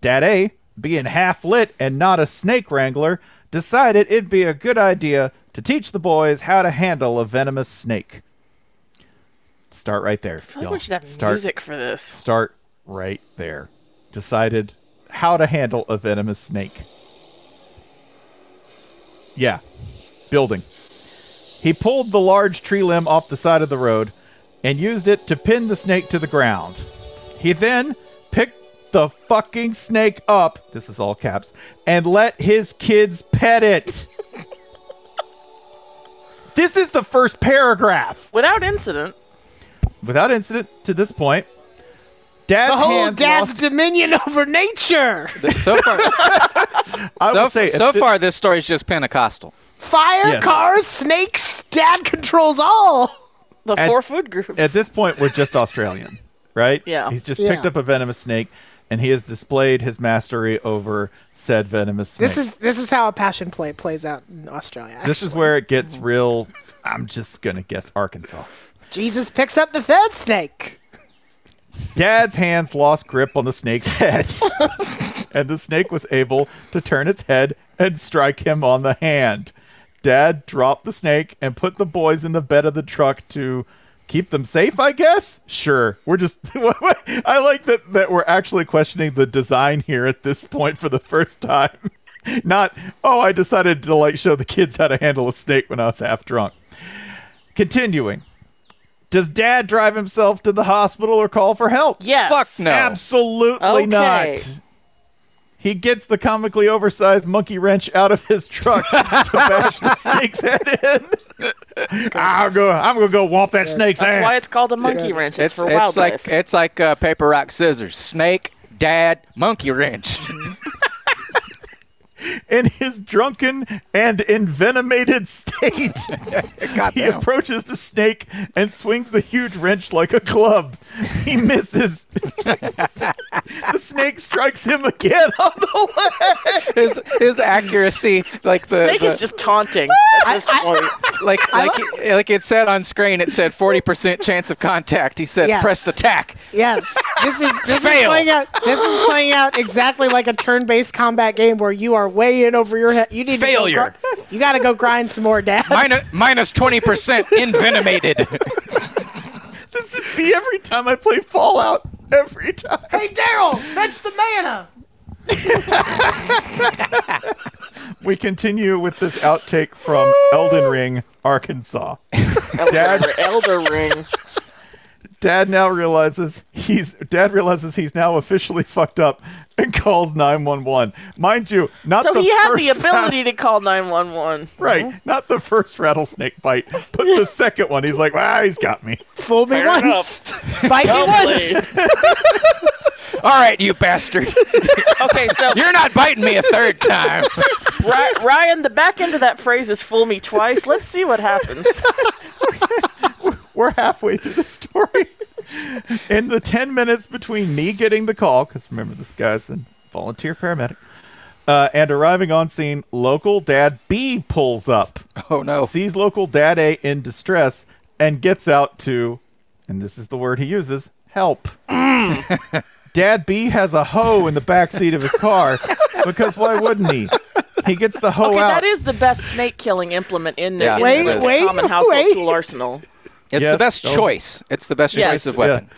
Dad A, being half lit and not a snake wrangler, decided it'd be a good idea to teach the boys how to handle a venomous snake. Start right there. I feel like we should have Start, music for this. Start right there. Decided how to handle a venomous snake. Yeah. Building. He pulled the large tree limb off the side of the road and used it to pin the snake to the ground. He then picked the fucking snake up, this is all caps, and let his kids pet it. this is the first paragraph. Without incident. Without incident to this point, Dad's The whole hands dad's lost- dominion over nature. So far, I so, say so at thi- far this story is just Pentecostal. Fire, Yes. cars, snakes, dad controls all. The At- four food groups. At this point, we're just Australian, right? Yeah. He's just Yeah. picked up a venomous snake, and he has displayed his mastery over said venomous snake. This is this is how a passion play plays out in Australia. this is where it gets real. I'm just gonna guess Arkansas. Jesus picks up the third snake. Dad's hands lost grip on the snake's head, and the snake was able to turn its head and strike him on the hand. Dad dropped the snake and put the boys in the bed of the truck to keep them safe, I guess? Sure. We're just I like that that we're actually questioning the design here at this point for the first time. Not, oh, I decided to like show the kids how to handle a snake when I was half drunk. Continuing. Does dad drive himself to the hospital or call for help? Yes. Fuck no. Absolutely Okay. not. He gets the comically oversized monkey wrench out of his truck to bash the snake's head in. I'll go. I'm gonna go whomp that snake's That's ass. why it's called a monkey wrench. It's, It's for it's wildlife. like it's like uh, paper rock scissors. Snake, dad, monkey wrench. in his drunken and envenomated state. he approaches the snake and swings the huge wrench like a club. He misses. the snake strikes him again on the leg. his his accuracy, like the Snake the- is just taunting ah! at this point. like like it, like it said on screen. It said forty percent chance of contact. He said Yes. press attack. Yes, this is this is Fail. playing out. This is playing out exactly like a turn-based combat game where you are way in over your head. You need Failure. To go gr- you got to go grind some more, Dad. Minus minus twenty percent envenomated. This is me every time I play Fallout. Every time. hey, Daryl, fetch the mana. We continue with this outtake from Elden Ring, Arkansas. Dad, Elder, Elder Ring. Dad now realizes he's Dad realizes he's now officially fucked up and calls 911. Mind you, not so the he had first the ability to call 911. Right, not the first rattlesnake bite, but the second one. He's like, "Ah, he's got me." Fool me Fair once, bite me once. All right, you bastard. Okay, so You're not biting me a third time. Ry- Ryan, the back end of that phrase is "fool me twice." Let's see what happens. We're halfway through the story. In the 10 minutes between me getting the call, because remember, this guy's a volunteer paramedic, uh, and arriving on scene, local dad B pulls up. Oh, no. Sees local dad A in distress and gets out to, and this is the word he uses, help. dad B has a hoe in the back seat of his car because why wouldn't he? He gets the hoe Okay, out. that is the best snake killing implement in the, Yeah. in Wait, the wait, common household wait. tool arsenal. It's Yes. the best Oh. choice. It's the best Yes. choice of Yeah. weapon.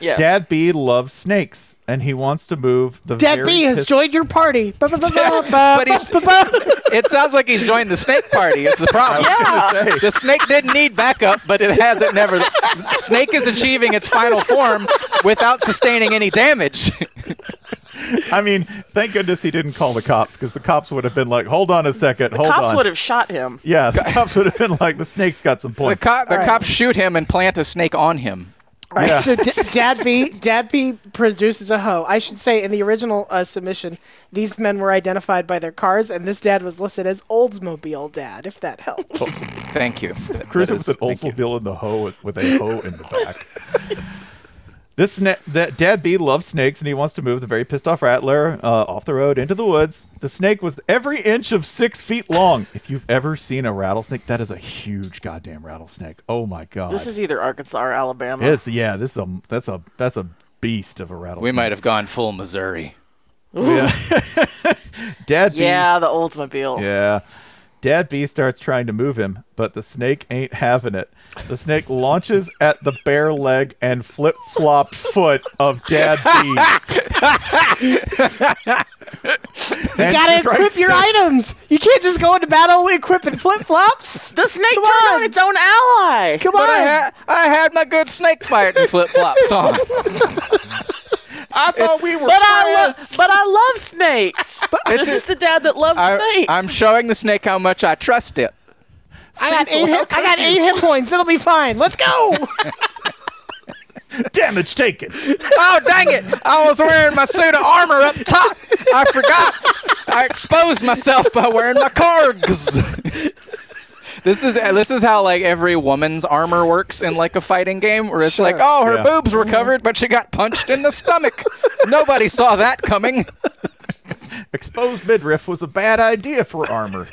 Yes. Dad B loves snakes and he wants to move the Dad very B has pis- joined your party. But he's- ba- ba- It sounds like he's joined the snake party. Is the problem? say. The snake didn't need backup, but it hasn't never. The snake is achieving its final form without sustaining any damage. I mean, thank goodness he didn't call the cops because the cops would have been like, "Hold on a second, hold Cops on." Cops would have shot him. yeah, the cops would have been like, "The snake's got some The, points." co- the cops shoot him and plant a snake on him. Right, Yeah. so D- Dad B, Dad B produces a hoe. I should say in the original uh, submission, these men were identified by their cars, and this dad was listed as Oldsmobile Dad. If that helps. Thank you. That- Cruising that with an is- thank you. Oldsmobile in the hoe with, with a hoe in the back. This sna- that Dad B loves snakes and he wants to move the very pissed off rattler uh, off the road into the woods. The snake was every inch of six feet long. If you've ever seen a rattlesnake, that is a huge goddamn rattlesnake. Oh my god! This is either Arkansas or Alabama. It's, yeah, this is a that's a that's a beast of a rattlesnake. We might have gone full Missouri. Yeah. Dad B. yeah, the Oldsmobile. Yeah. Dad B starts trying to move him, but the snake ain't having it. The snake launches at the bare leg and flip flop foot of Dad B. You gotta equip your items. You can't just go into battle equipping flip flops. The snake Come turned on. on its own ally. Come But I, on. ha- I had my good snake fighting flip flops on. I thought we were But I love, friends. but I love snakes. this is the dad that loves I, snakes. I'm showing the snake how much I trust it. I got eight. Hit, I got eight hit points. It'll be fine. Let's go. Damage taken. Oh dang it! I was wearing my suit of armor up top. I forgot. I exposed myself by wearing my cargs. This is this is how like every woman's armor works in like a fighting game, where it's like, oh, her Yeah. boobs were covered, but she got punched in the stomach. Nobody saw that coming. Exposed midriff was a bad idea for armor.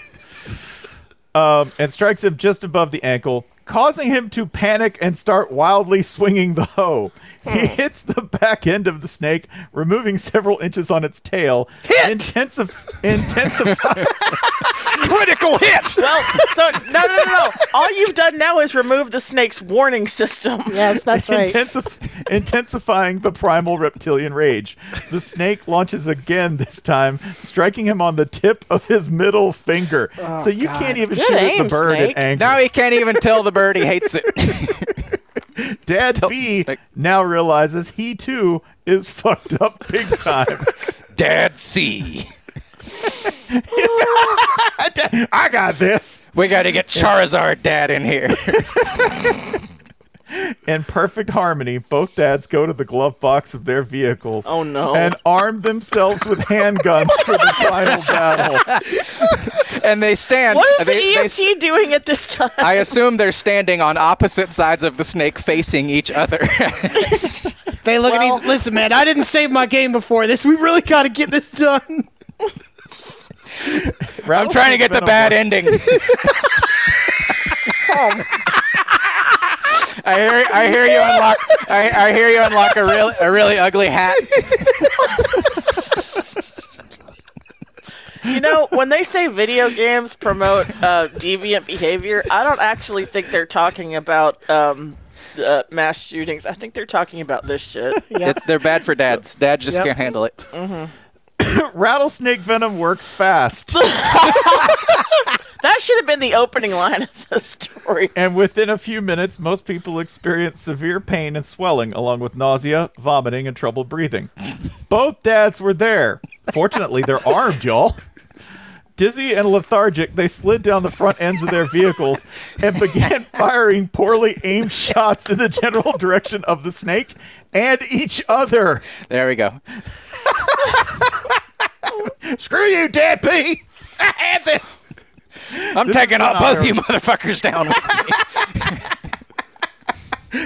Um, and strikes him just above the ankle, causing him to panic and start wildly swinging the hoe. He hmm. hits the back end of the snake, removing several inches on its tail. Hit! Intensif- intensify- Critical hit. well, so no, no, no, no. All you've done now is remove the snake's warning system. yes, that's right. intensif- intensifying the primal reptilian rage. The snake launches again this time, striking him on the tip of his middle finger. Oh, so you can't even Good shoot at aim, the bird Snake. in anger. Now he can't even tell the bird he hates it. Dad B now realizes he too is fucked up big time. Dad C. I got this. We got to get Charizard Dad in here. In perfect harmony, both dads go to the glove box of their vehicles. Oh, no. And arm themselves with handguns for the final battle. and they stand. What is the they- they- EMT doing at this time? I assume they're standing on opposite sides of the snake facing each other. They look Well- at each. Listen, man, I didn't save my game before this. We really got to get this done. I'm trying to get the bad ending. Oh, I hear I hear you unlock I, I hear you unlock a real a really ugly hat. You know, when they say video games promote uh, deviant behavior, I don't actually think they're talking about um, uh, mass shootings. I think they're talking about this shit. It's, they're bad for dads. Dads just Yep. can't handle it. Rattlesnake venom works fast. That should have been the opening line of the story. And within a few minutes, most people experience severe pain and swelling, along with nausea, vomiting, and trouble breathing. Both dads were there. Fortunately, they're armed, y'all. Dizzy and lethargic, they slid down the front ends of their vehicles and began firing poorly aimed shots in the general direction of the snake and each other. There we go. Screw you, Dad P. I had this. I'm This taking is all both honor. you motherfuckers down with me.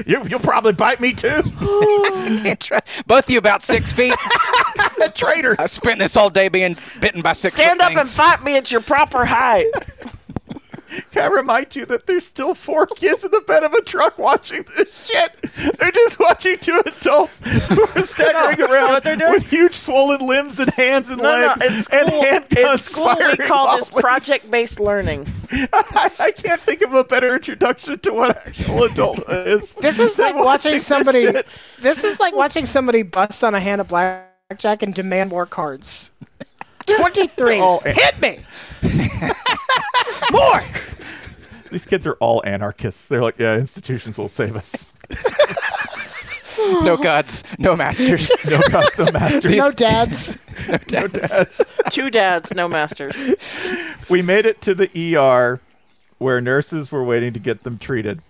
You, you'll probably bite me too. Try- both of you about six feet. Traitors. I spent this whole day being bitten by six Stand foot up and things. fight me at your proper height. Can I remind you that there's still four kids in the bed of a truck watching this shit? They're just watching two adults who are staggering No, around what they're doing- with huge swollen limbs and hands and No, no, legs in and school, handguns in school we firing call this project-based learning. I, I can't think of a better introduction to what actual adult is. This is than like watching this somebody. shit. This is like watching somebody bust on a hand of blackjack and demand more cards. Twenty-three. Oh, Hit me. More. These kids are all anarchists. They're like, yeah, institutions will save us. No gods, no masters. No gods, no masters. No dads. no No dads. dads. Two dads, no masters. We made it to the ER where nurses were waiting to get them treated.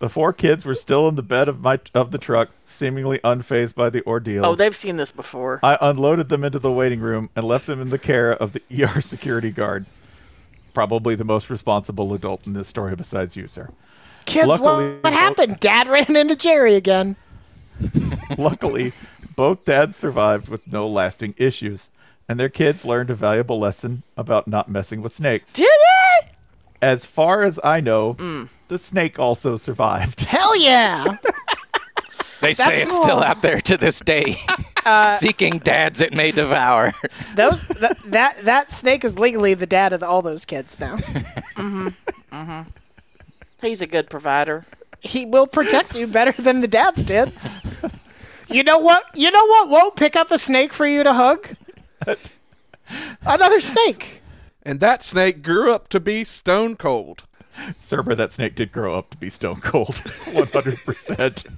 The four kids were still in the bed of my of the truck, seemingly unfazed by the ordeal. Oh, they've seen this before. I unloaded them into the waiting room and left them in the care of the ER security guard. Probably the most responsible adult in this story besides you, sir. Kids, Luckily, what, what happened? Dad ran into Jerry again. Luckily, both dads survived with no lasting issues, and their kids learned a valuable lesson about not messing with snakes. Did they? As far as I know, Mm. the snake also survived. Hell yeah! They say That's- it's still out there to this day, Uh, seeking dads it may devour. Those that that, that snake is legally the dad of the, all those kids now. Mm-hmm. Mm-hmm. He's a good provider. He will protect you better than the dads did. You know what? You know what won't pick up a snake for you to hug? Another snake. And that snake grew up to be stone cold. Cerber, that snake did grow up to be stone cold. 100%.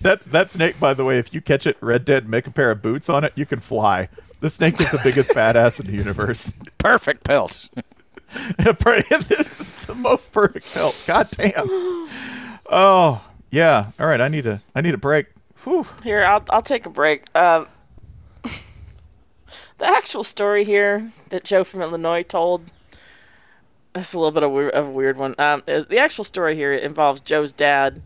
That's that snake, by the way, if you catch it Red Dead make a pair of boots on it, you can fly. The snake is the biggest badass in the universe. Perfect pelt. this is the most perfect pelt. God damn. Oh, yeah. All right, I need a I need a break. Whew. Here, I'll I'll take a break. Um, the actual story here that Joe from Illinois told. That's a little bit of, weir- of a weird one. Um, the actual story here involves Joe's dad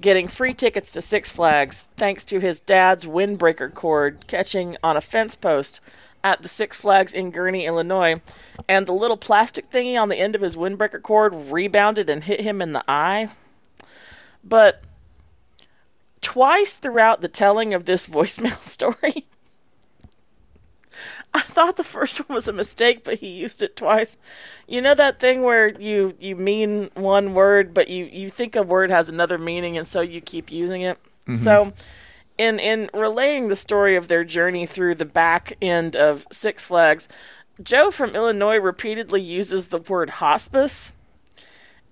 getting free tickets to Six Flags thanks to his dad's windbreaker cord catching on a fence post at the Six Flags in Gurnee, Illinois, and the little plastic thingy on the end of his windbreaker cord rebounded and hit him in the eye. But twice throughout the telling of this voicemail story. I thought the first one was a mistake, but he used it twice. You know that thing where you you mean one word, but you you think a word has another meaning, and so you keep using it. Mhm. So, in in relaying the story of their journey through the back end of Six Flags, Joe from Illinois repeatedly uses the word hospice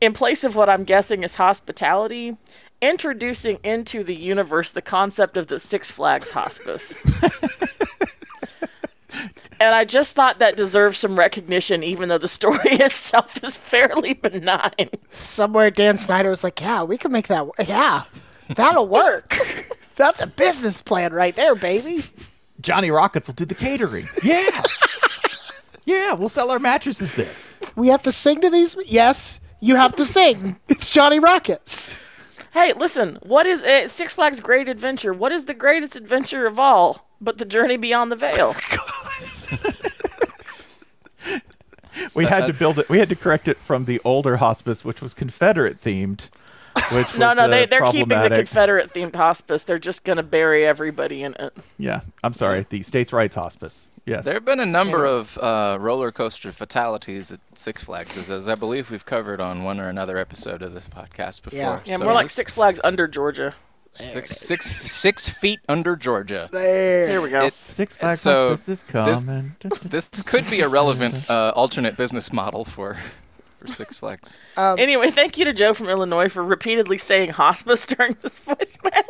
in place of what I'm guessing is hospitality, introducing into the universe the concept of the Six Flags hospice. and I just thought that deserves some recognition, even though the story itself is fairly benign. Somewhere Dan Snyder was like, "Yeah, we can make that. wo- Yeah, that'll work. That's a business plan right there, baby." Johnny Rockets will do the catering. Yeah. yeah, we'll sell our mattresses there. We have to sing to these. Yes, you have to sing. It's Johnny Rockets. Hey, listen, what is uh, Six Flags Great Adventure? What is the greatest adventure of all but the journey beyond the veil? We had to build it. We had to correct it from the older hospice, which was Confederate themed. Which no, was, no, uh, they, they're keeping the. Confederate themed hospice. They're just going to bury everybody in it. Yeah, I'm sorry. The states' rights hospice. Yes. There have been a number of uh, roller coaster fatalities at Six Flags, as- as I believe we've covered on one or another episode of this podcast before. Yeah, So more like Six Flags under Georgia. Six, six, six feet under Georgia. There. Here we go. It- Six Flags so Hospice is this- coming. This could be a relevant uh, alternate business model for for Six Flags. Um, anyway, thank you to Joe from Illinois for repeatedly saying hospice during this voicemail.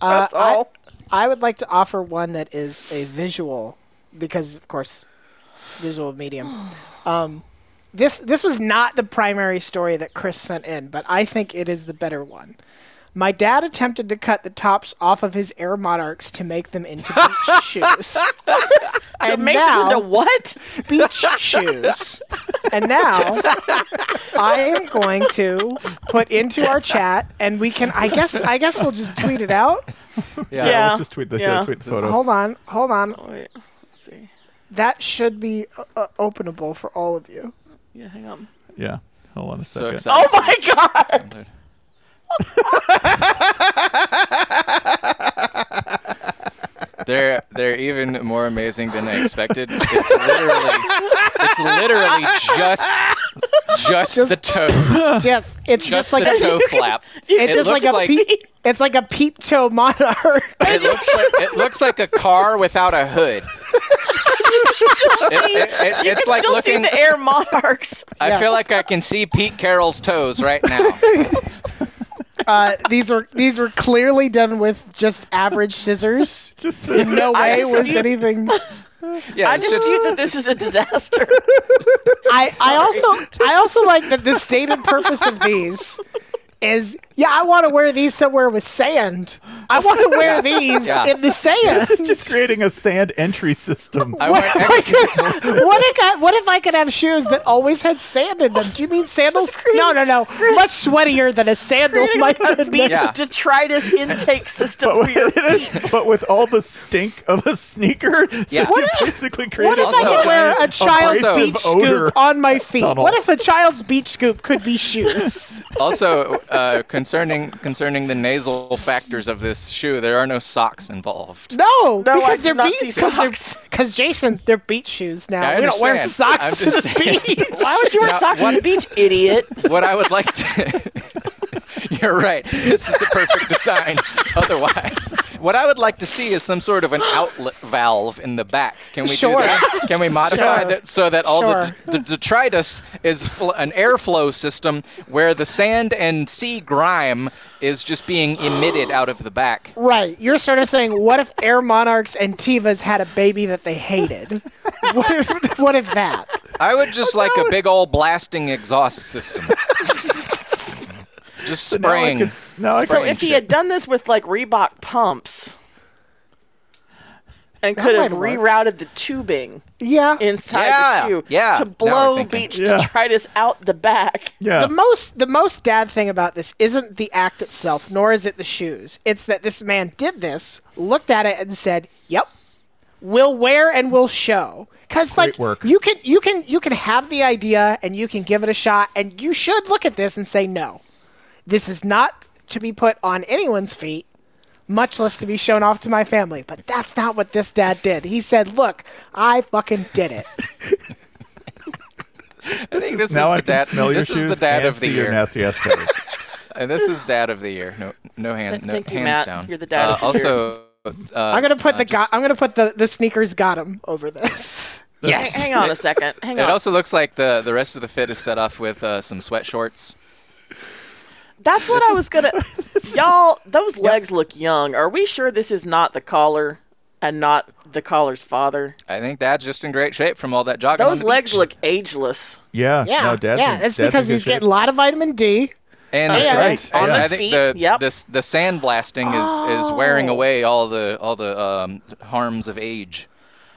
Uh, That's all. I, I would like to offer one that is a visual, because of course, visual medium. Um, this this was not the primary story that Chris sent in, but I think it is the better one. My dad attempted to cut the tops off of his Air Monarchs to make them into beach shoes. To And make now- them into what? beach shoes. And now I am going to put into our chat, and we can. I guess. I guess we'll just tweet it out. Yeah, Yeah. let's just tweet the, Yeah. tweet the photo. Hold on. Hold on. Oh, wait. Let's see. That should be uh, uh, openable for all of you. Yeah, hang on. Yeah, hold on a So second. excited. Oh my god! They're they're even more amazing than I expected. It's literally it's literally just just, the toes. Yes, it's just, Just like the a. toe flap. It's It just like a like- peep. It's like a peep toe monarch. It looks like it looks like a car without a hood. It- it- it- You it's can like still looking. see the Air Monarchs. I Yes. feel like I can see Pete Carroll's toes right now. Uh, these were these were clearly done with just average scissors. Just In no I way was dispute- anything. Yeah, I it's just- dispute that this is a disaster. I, I also I also like that the stated purpose of these is yeah I want to wear these somewhere with sand. I want to wear these Yeah. in the sand. This is just creating a sand entry system. I What went if, I extra- could, what, if I, what if I could have shoes that always had sand in them? Do you mean sandals? No, no, no. Much sweatier than a sandal. Creating My like a beach Yeah. detritus intake system but, with, but with all the stink of a sneaker, so Yeah. you basically What created if I Also- could wear a child's abrasive beach odor scoop on my feet? tunnel. What if a child's beach scoop could be shoes? also, uh, concerning concerning the nasal factors of this shoe, there are no socks involved. No, No, because do they're beach see because socks. because Jason, they're beach shoes now. I we don't wear understand. Socks to the saying. beach. Why would you wear Now, socks on what- the beach, idiot? What I would like to. You're right. This is a perfect design. Otherwise, what I would like to see is some sort of an outlet valve in the back. Can we Sure. do that? Can we modify Sure. that so that all Sure. the, the detritus is fl- an airflow system where the sand and sea grime is just being emitted out of the back? Right. You're sort of saying, what if Air Monarchs and Tevas had a baby that they hated? what if what if that? I would just like a big old blasting exhaust system. Just now I spraying. can- now I So spraying if he had done this with like Reebok pumps and That could have might work. rerouted the tubing Yeah. inside Yeah, the shoe yeah. to blow beach Yeah. detritus out the back. Yeah. The most the most dad thing about this isn't the act itself, nor is it the shoes. It's that this man did this, looked at it, and said, "Yep, we'll wear and we'll show." Because like work. you can you can you can have the idea and you can give it a shot, and you should look at this and say, "No, this is not to be put on anyone's feet." Much less to be shown off to my family. But that's not what this dad did. He said, Look, I fucking did it. I think this now is I the can dad. smell your this shoes is the dad and of the year. nasty ass. And this is dad of the year. No, no hand, no Thank you, hands Matt. down. You're the dad Uh, of the year. also, uh, I'm gonna put uh, the go- I'm gonna put the, the sneakers got him over this. Yes. Hang, hang on a second. Hang It on. also looks like the the rest of the fit is set off with uh, some sweat shorts. That's what I was gonna. Y'all, those legs look young. Are we sure this is not the collar and not the collar's father? I think dad's just in great shape from all that jogging. on Those the legs beach. look ageless. Yeah. Yeah, No, Dad's yeah. in- That's Dad's in because good he's shape. getting a lot of vitamin D. And Oh, I yeah. think- On and his I think feet, the yep. this the sand blasting is is wearing away all the all the um, harms of age.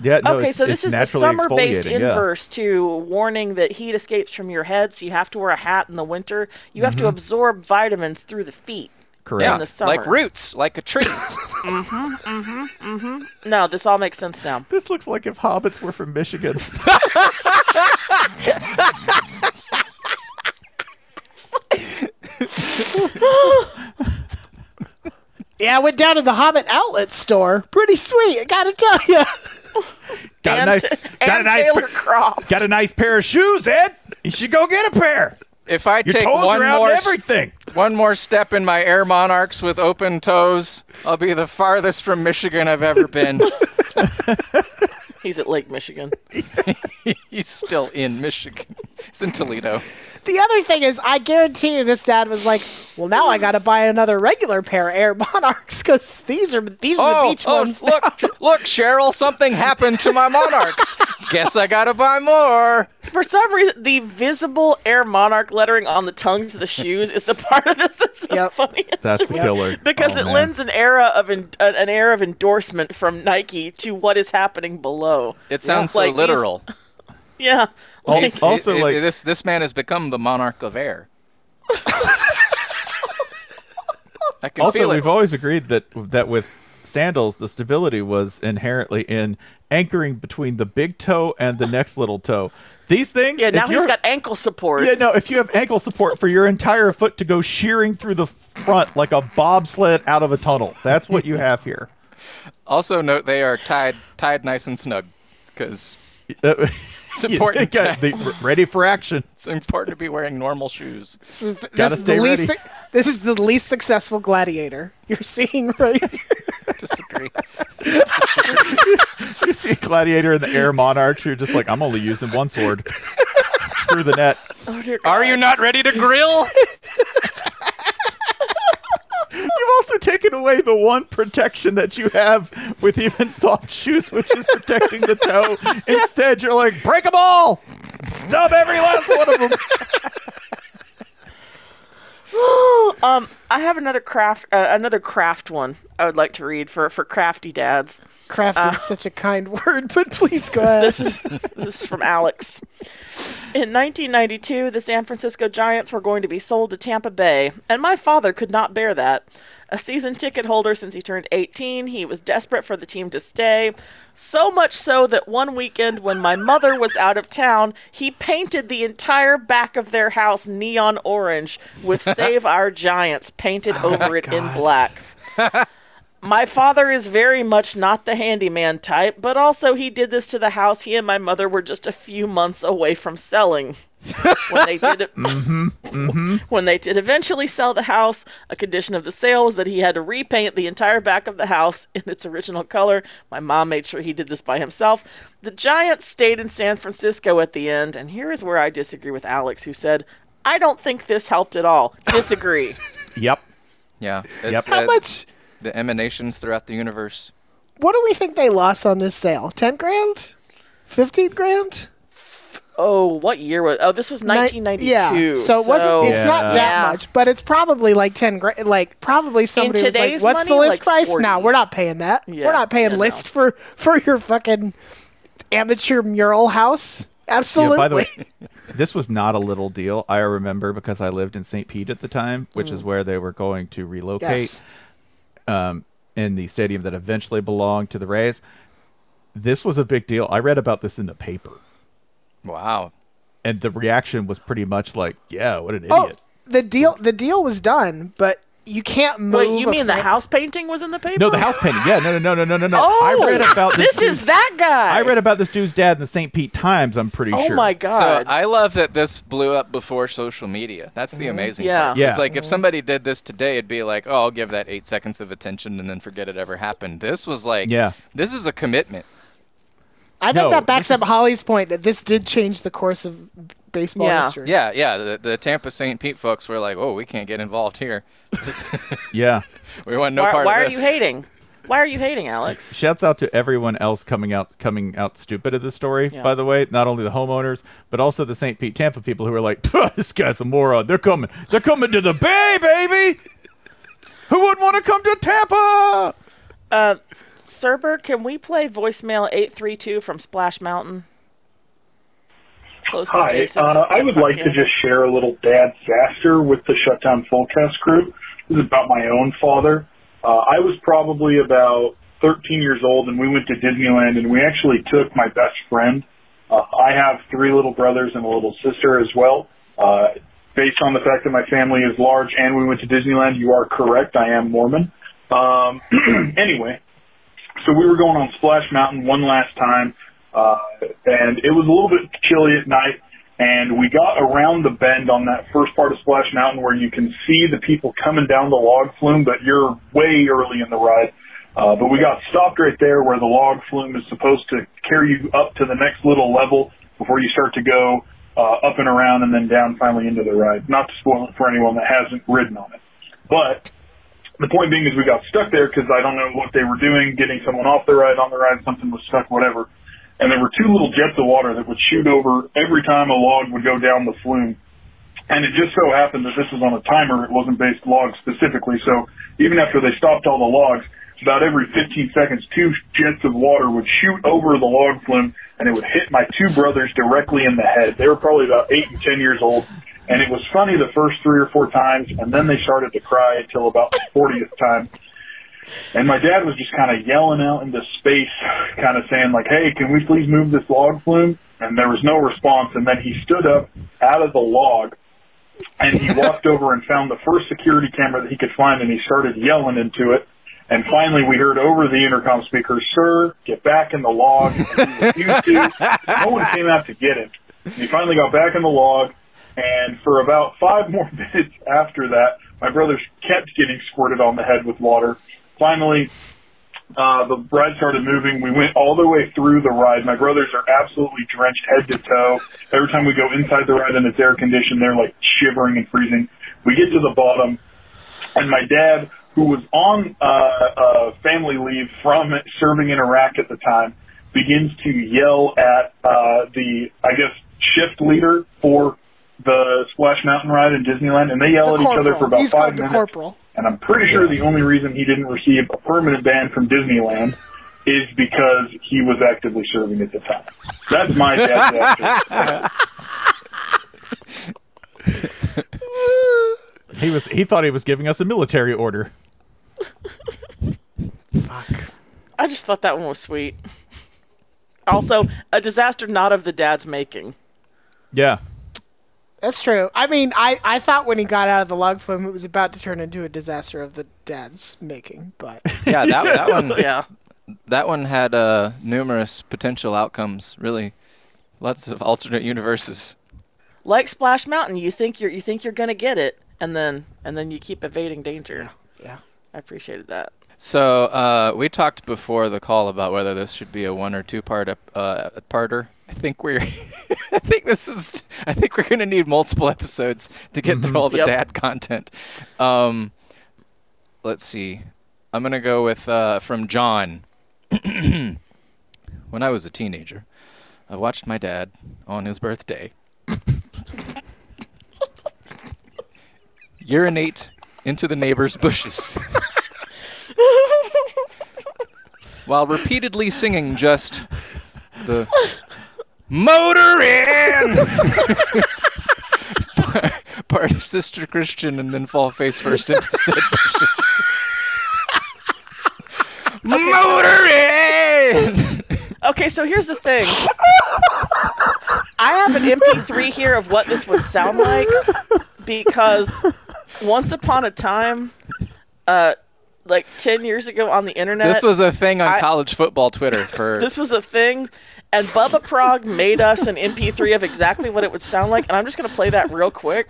Yeah. No, okay, it's- so this it's is the summer-based exfoliating, yeah. inverse to warning that heat escapes from your head, so you have to wear a hat in the winter. You have to Mhm. absorb vitamins through the feet. Correct. Yeah, In the summer. like roots, like a tree. Mm-hmm. Mm-hmm. Mm-hmm. No, this all makes sense now. This looks like if hobbits were from Michigan. Yeah, I went down to the Hobbit outlet store. Pretty sweet, I gotta tell you. Got a nice, got a nice, Taylor pair- Croft. got a nice pair of shoes, Ed. You should go get a pair. If I Your take toes one more everything. one more step in my Air Monarchs with open toes. I'll be the farthest from Michigan I've ever been. He's at Lake Michigan. He's still in Michigan. He's in Toledo. The other thing is, I guarantee you, this dad was like, "Well, now I got to buy another regular pair of Air Monarchs because these are these are the Oh, beach oh, ones." look, look, Cheryl, something happened to my Monarchs. Guess I gotta buy more. For some reason, the visible Air Monarch lettering on the tongues of the shoes is the part of this that's the funniest. That's to me. killer. Because Oh, it man. lends an era of en- an an air of endorsement from Nike to what is happening below. It sounds Like so these- literal. Yeah. Like- also, It- it- like this, this man has become the monarch of air. I can also, feel it. we've always agreed that that with sandals, the stability was inherently in anchoring between the big toe and the next little toe. These things, yeah, now he's you're- got ankle support. Yeah, no, if you have ankle support for your entire foot to go shearing through the front like a bobsled out of a tunnel, that's what you have here. Also note they are tied tied nice and snug because it's important. Yeah, to, they- r- ready for action. it's important to be wearing normal shoes. This is the, this is the least su- this is the least successful gladiator you're seeing right here. Disagree. You see a gladiator in the air monarch, you're just like, I'm only using one sword. Screw the net. Oh, dear God. Are you not ready to grill? You've also taken away the one protection that you have with even soft shoes, which is protecting the toe. Instead, you're like, break them all! Stub every last one of them! um, I have another craft, uh, another craft one. I would like to read for for crafty dads. Craft Uh, is such a kind word, but please go ahead. This is this is from Alex. In 1992, the San Francisco Giants were going to be sold to Tampa Bay, and my father could not bear that. A season ticket holder since he turned 18, he was desperate for the team to stay. So much so that one weekend when my mother was out of town, he painted the entire back of their house neon orange with Save Our Giants painted oh over it in black. My father is very much not the handyman type, but also he did this to the house he and my mother were just a few months away from selling. When they did it, Mm-hmm. when they did eventually sell the house, a condition of the sale was that he had to repaint the entire back of the house in its original color. My mom made sure he did this by himself. The Giants stayed in San Francisco at the end, and here is where I disagree with Alex, who said, "I don't think this helped at all." Disagree. Yep. Yeah. Yep. It's, How uh, much? The emanations throughout the universe. What do we think they lost on this sale? Ten grand? Fifteen grand? Oh, what year was? Oh, this was 1992. Yeah. So it wasn't. It's not that Yeah. much, but it's probably like ten grand. Like probably somebody was like, today's "What's the money, list like price?" 40. No, we're not paying that. Yeah, We're not paying yeah, no. list for for your fucking amateur mural house. Absolutely. Yeah, by the way, this was not a little deal. I remember because I lived in St. Pete at the time, which is Mm. where they were going to relocate Yes. um, in the stadium that eventually belonged to the Rays. This was a big deal. I read about this in the paper. Wow. And the reaction was pretty much like, yeah, what an oh, idiot. the deal. The deal was done, but you can't move. Wait, you a mean the house painting was in the paper? No, the house painting. Yeah, no, no, no, no, no, no. Oh, I read about this. this is that guy. I read about this dude's dad in the St. Pete Times. I'm pretty Oh sure. Oh my god. So I love that this blew up before social media. That's the mm-hmm. amazing Yeah. part. Yeah. It's like if somebody did this today, it'd be like, oh, I'll give that eight seconds of attention and then forget it ever happened. This was like, Yeah. this is a commitment. I think No, that backs this up Holly's point that this did change the course of baseball Yeah. history. Yeah, yeah. The, the Tampa St. Pete folks were like, oh, we can't get involved here. Yeah. we want no why part why of are you hating? Why are you hating, Alex? Shouts out to everyone else coming out coming out stupid of the story. Yeah. By the way, not only the homeowners, but also the St. Pete Tampa people who are like, "This guy's a moron. They're coming. They're coming to the Bay, baby. Who wouldn't want to come to Tampa?" Uh, Cerber, can we play voicemail 832 from Splash Mountain? Close to Hi, Jason. uh, I would like to just share a little dad disaster with the Shutdown Phonecast crew. This is about my own father. Uh, I was probably about 13 years old, and we went to Disneyland, and we actually took my best friend. Uh, I have three little brothers and a little sister as well. Uh, based on the fact that my family is large and we went to Disneyland, you are correct. I am Mormon. Um, anyway, so we were going on Splash Mountain one last time, uh, and it was a little bit chilly at night. And we got around the bend on that first part of Splash Mountain where you can see the people coming down the log flume, but you're way early in the ride. Uh, but we got stopped right there where the log flume is supposed to carry you up to the next little level before you start to go uh, up and around and then down finally into the ride. Not to spoil it for anyone that hasn't ridden on it. But the point being is we got stuck there because I don't know what they were doing, getting someone off the ride, on the ride, something was stuck, whatever. And there were two little jets of water that would shoot over every time a log would go down the flume. And it just so happened that this was on a timer. It wasn't based log specifically. So even after they stopped all the logs, about every 15 seconds, two jets of water would shoot over the log flume and it would hit my two brothers directly in the head. They were probably about eight and 10 years old. And it was funny the first three or four times, and then they started to cry until about the 40th time. And my dad was just kind of yelling out into space, kind of saying like, "Hey, can we please move this log flume?" And there was no response. And then he stood up out of the log, and he walked over and found the first security camera that he could find, and he started yelling into it. And finally, we heard over the intercom speaker, "Sir, get back in the log." And he refused to. No one came out to get him. And he finally got back in the log, and for about five more minutes after that, my brothers kept getting squirted on the head with water. Finally, uh, the ride started moving. We went all the way through the ride. My brothers are absolutely drenched head to toe. Every time we go inside the ride and it's air conditioned, they're like shivering and freezing. We get to the bottom, and my dad, who was on uh, uh, family leave from serving in Iraq at the time, begins to yell at uh, the, I guess, shift leader for the Splash Mountain ride in Disneyland, and they yell The at each other for about He's five called the minutes. corporal. And I'm pretty sure the only reason he didn't receive a permanent ban from Disneyland is because he was actively serving at the time. That's my dad's answer. He was he thought he was giving us a military order. Fuck. I just thought that one was sweet. Also, a disaster not of the dad's making. Yeah. That's true. I mean, I, I thought when he got out of the log flume, it was about to turn into a disaster of the dad's making, but Yeah, that, that one. Yeah. That one had uh, numerous potential outcomes. Really, lots of alternate universes. Like Splash Mountain, you think you're you think you're gonna get it, and then and then you keep evading danger. Yeah. I appreciated that. So uh, we talked before the call about whether this should be a one or two part ep- uh, parter. I think we're, I think this is, I think we're gonna need multiple episodes to get through all the Yep. dad content. Um, let's see. I'm gonna go with uh, from John. when I was a teenager, I watched my dad on his birthday urinate into the neighbor's bushes. while repeatedly singing just the motor in part of Sister Christian and then fall face first into said bushes. motor in! Okay, so here's the thing. I have an MP3 here of what this would sound like because once upon a time, uh, like 10 years ago on the internet, This was a thing on I- college football Twitter for this was a thing, and Bubba Prog made us an MP3 of exactly what it would sound like, and I'm just going to play that real quick.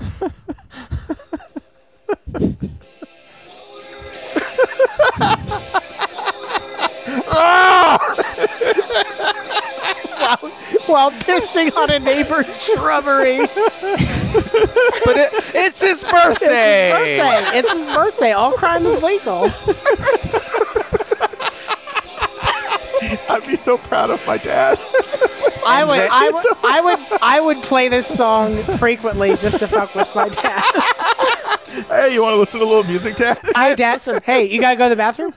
while, while pissing on a neighbor's shrubbery. but it, it's his birthday. It's his birthday. It's his birthday. All crime is legal. I'd be so proud of my dad. I would, I would, I would, I would play this song frequently just to fuck with my dad. hey, you want to listen to a little music, Dad? Hi, Dad. Hey, you gotta go to the bathroom.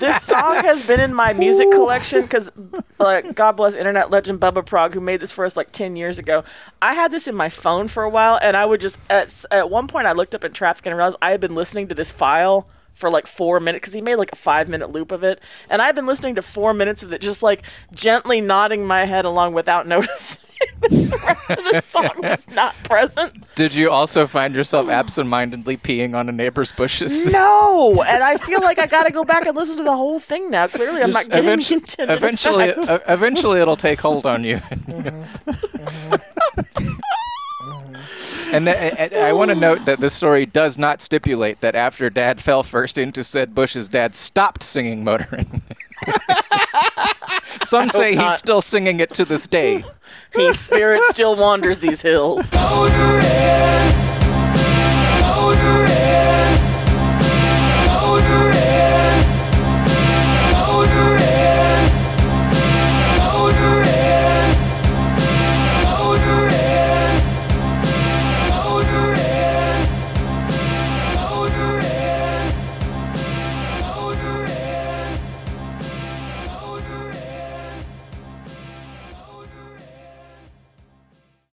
this song has been in my music collection because, like, God bless internet legend Bubba Prog, who made this for us like 10 years ago. I had this in my phone for a while, and I would just, at, at one point, I looked up in traffic and realized I had been listening to this file for like four minutes because he made like a five minute loop of it. And I've been listening to four minutes of it, just like gently nodding my head along without noticing that the rest of the song was not present. Did you also find yourself absentmindedly peeing on a neighbor's bushes? No, and I feel like I got to go back and listen to the whole thing now. Clearly, I'm not getting eventu- the intended eventually, uh, eventually, it'll take hold on you and, the, and I want to note that this story does not stipulate that after Dad fell first into said bushes, Dad stopped singing Motorin. Some say not. he's still singing it to this day. His spirit still wanders these hills. Motorin, Motorin.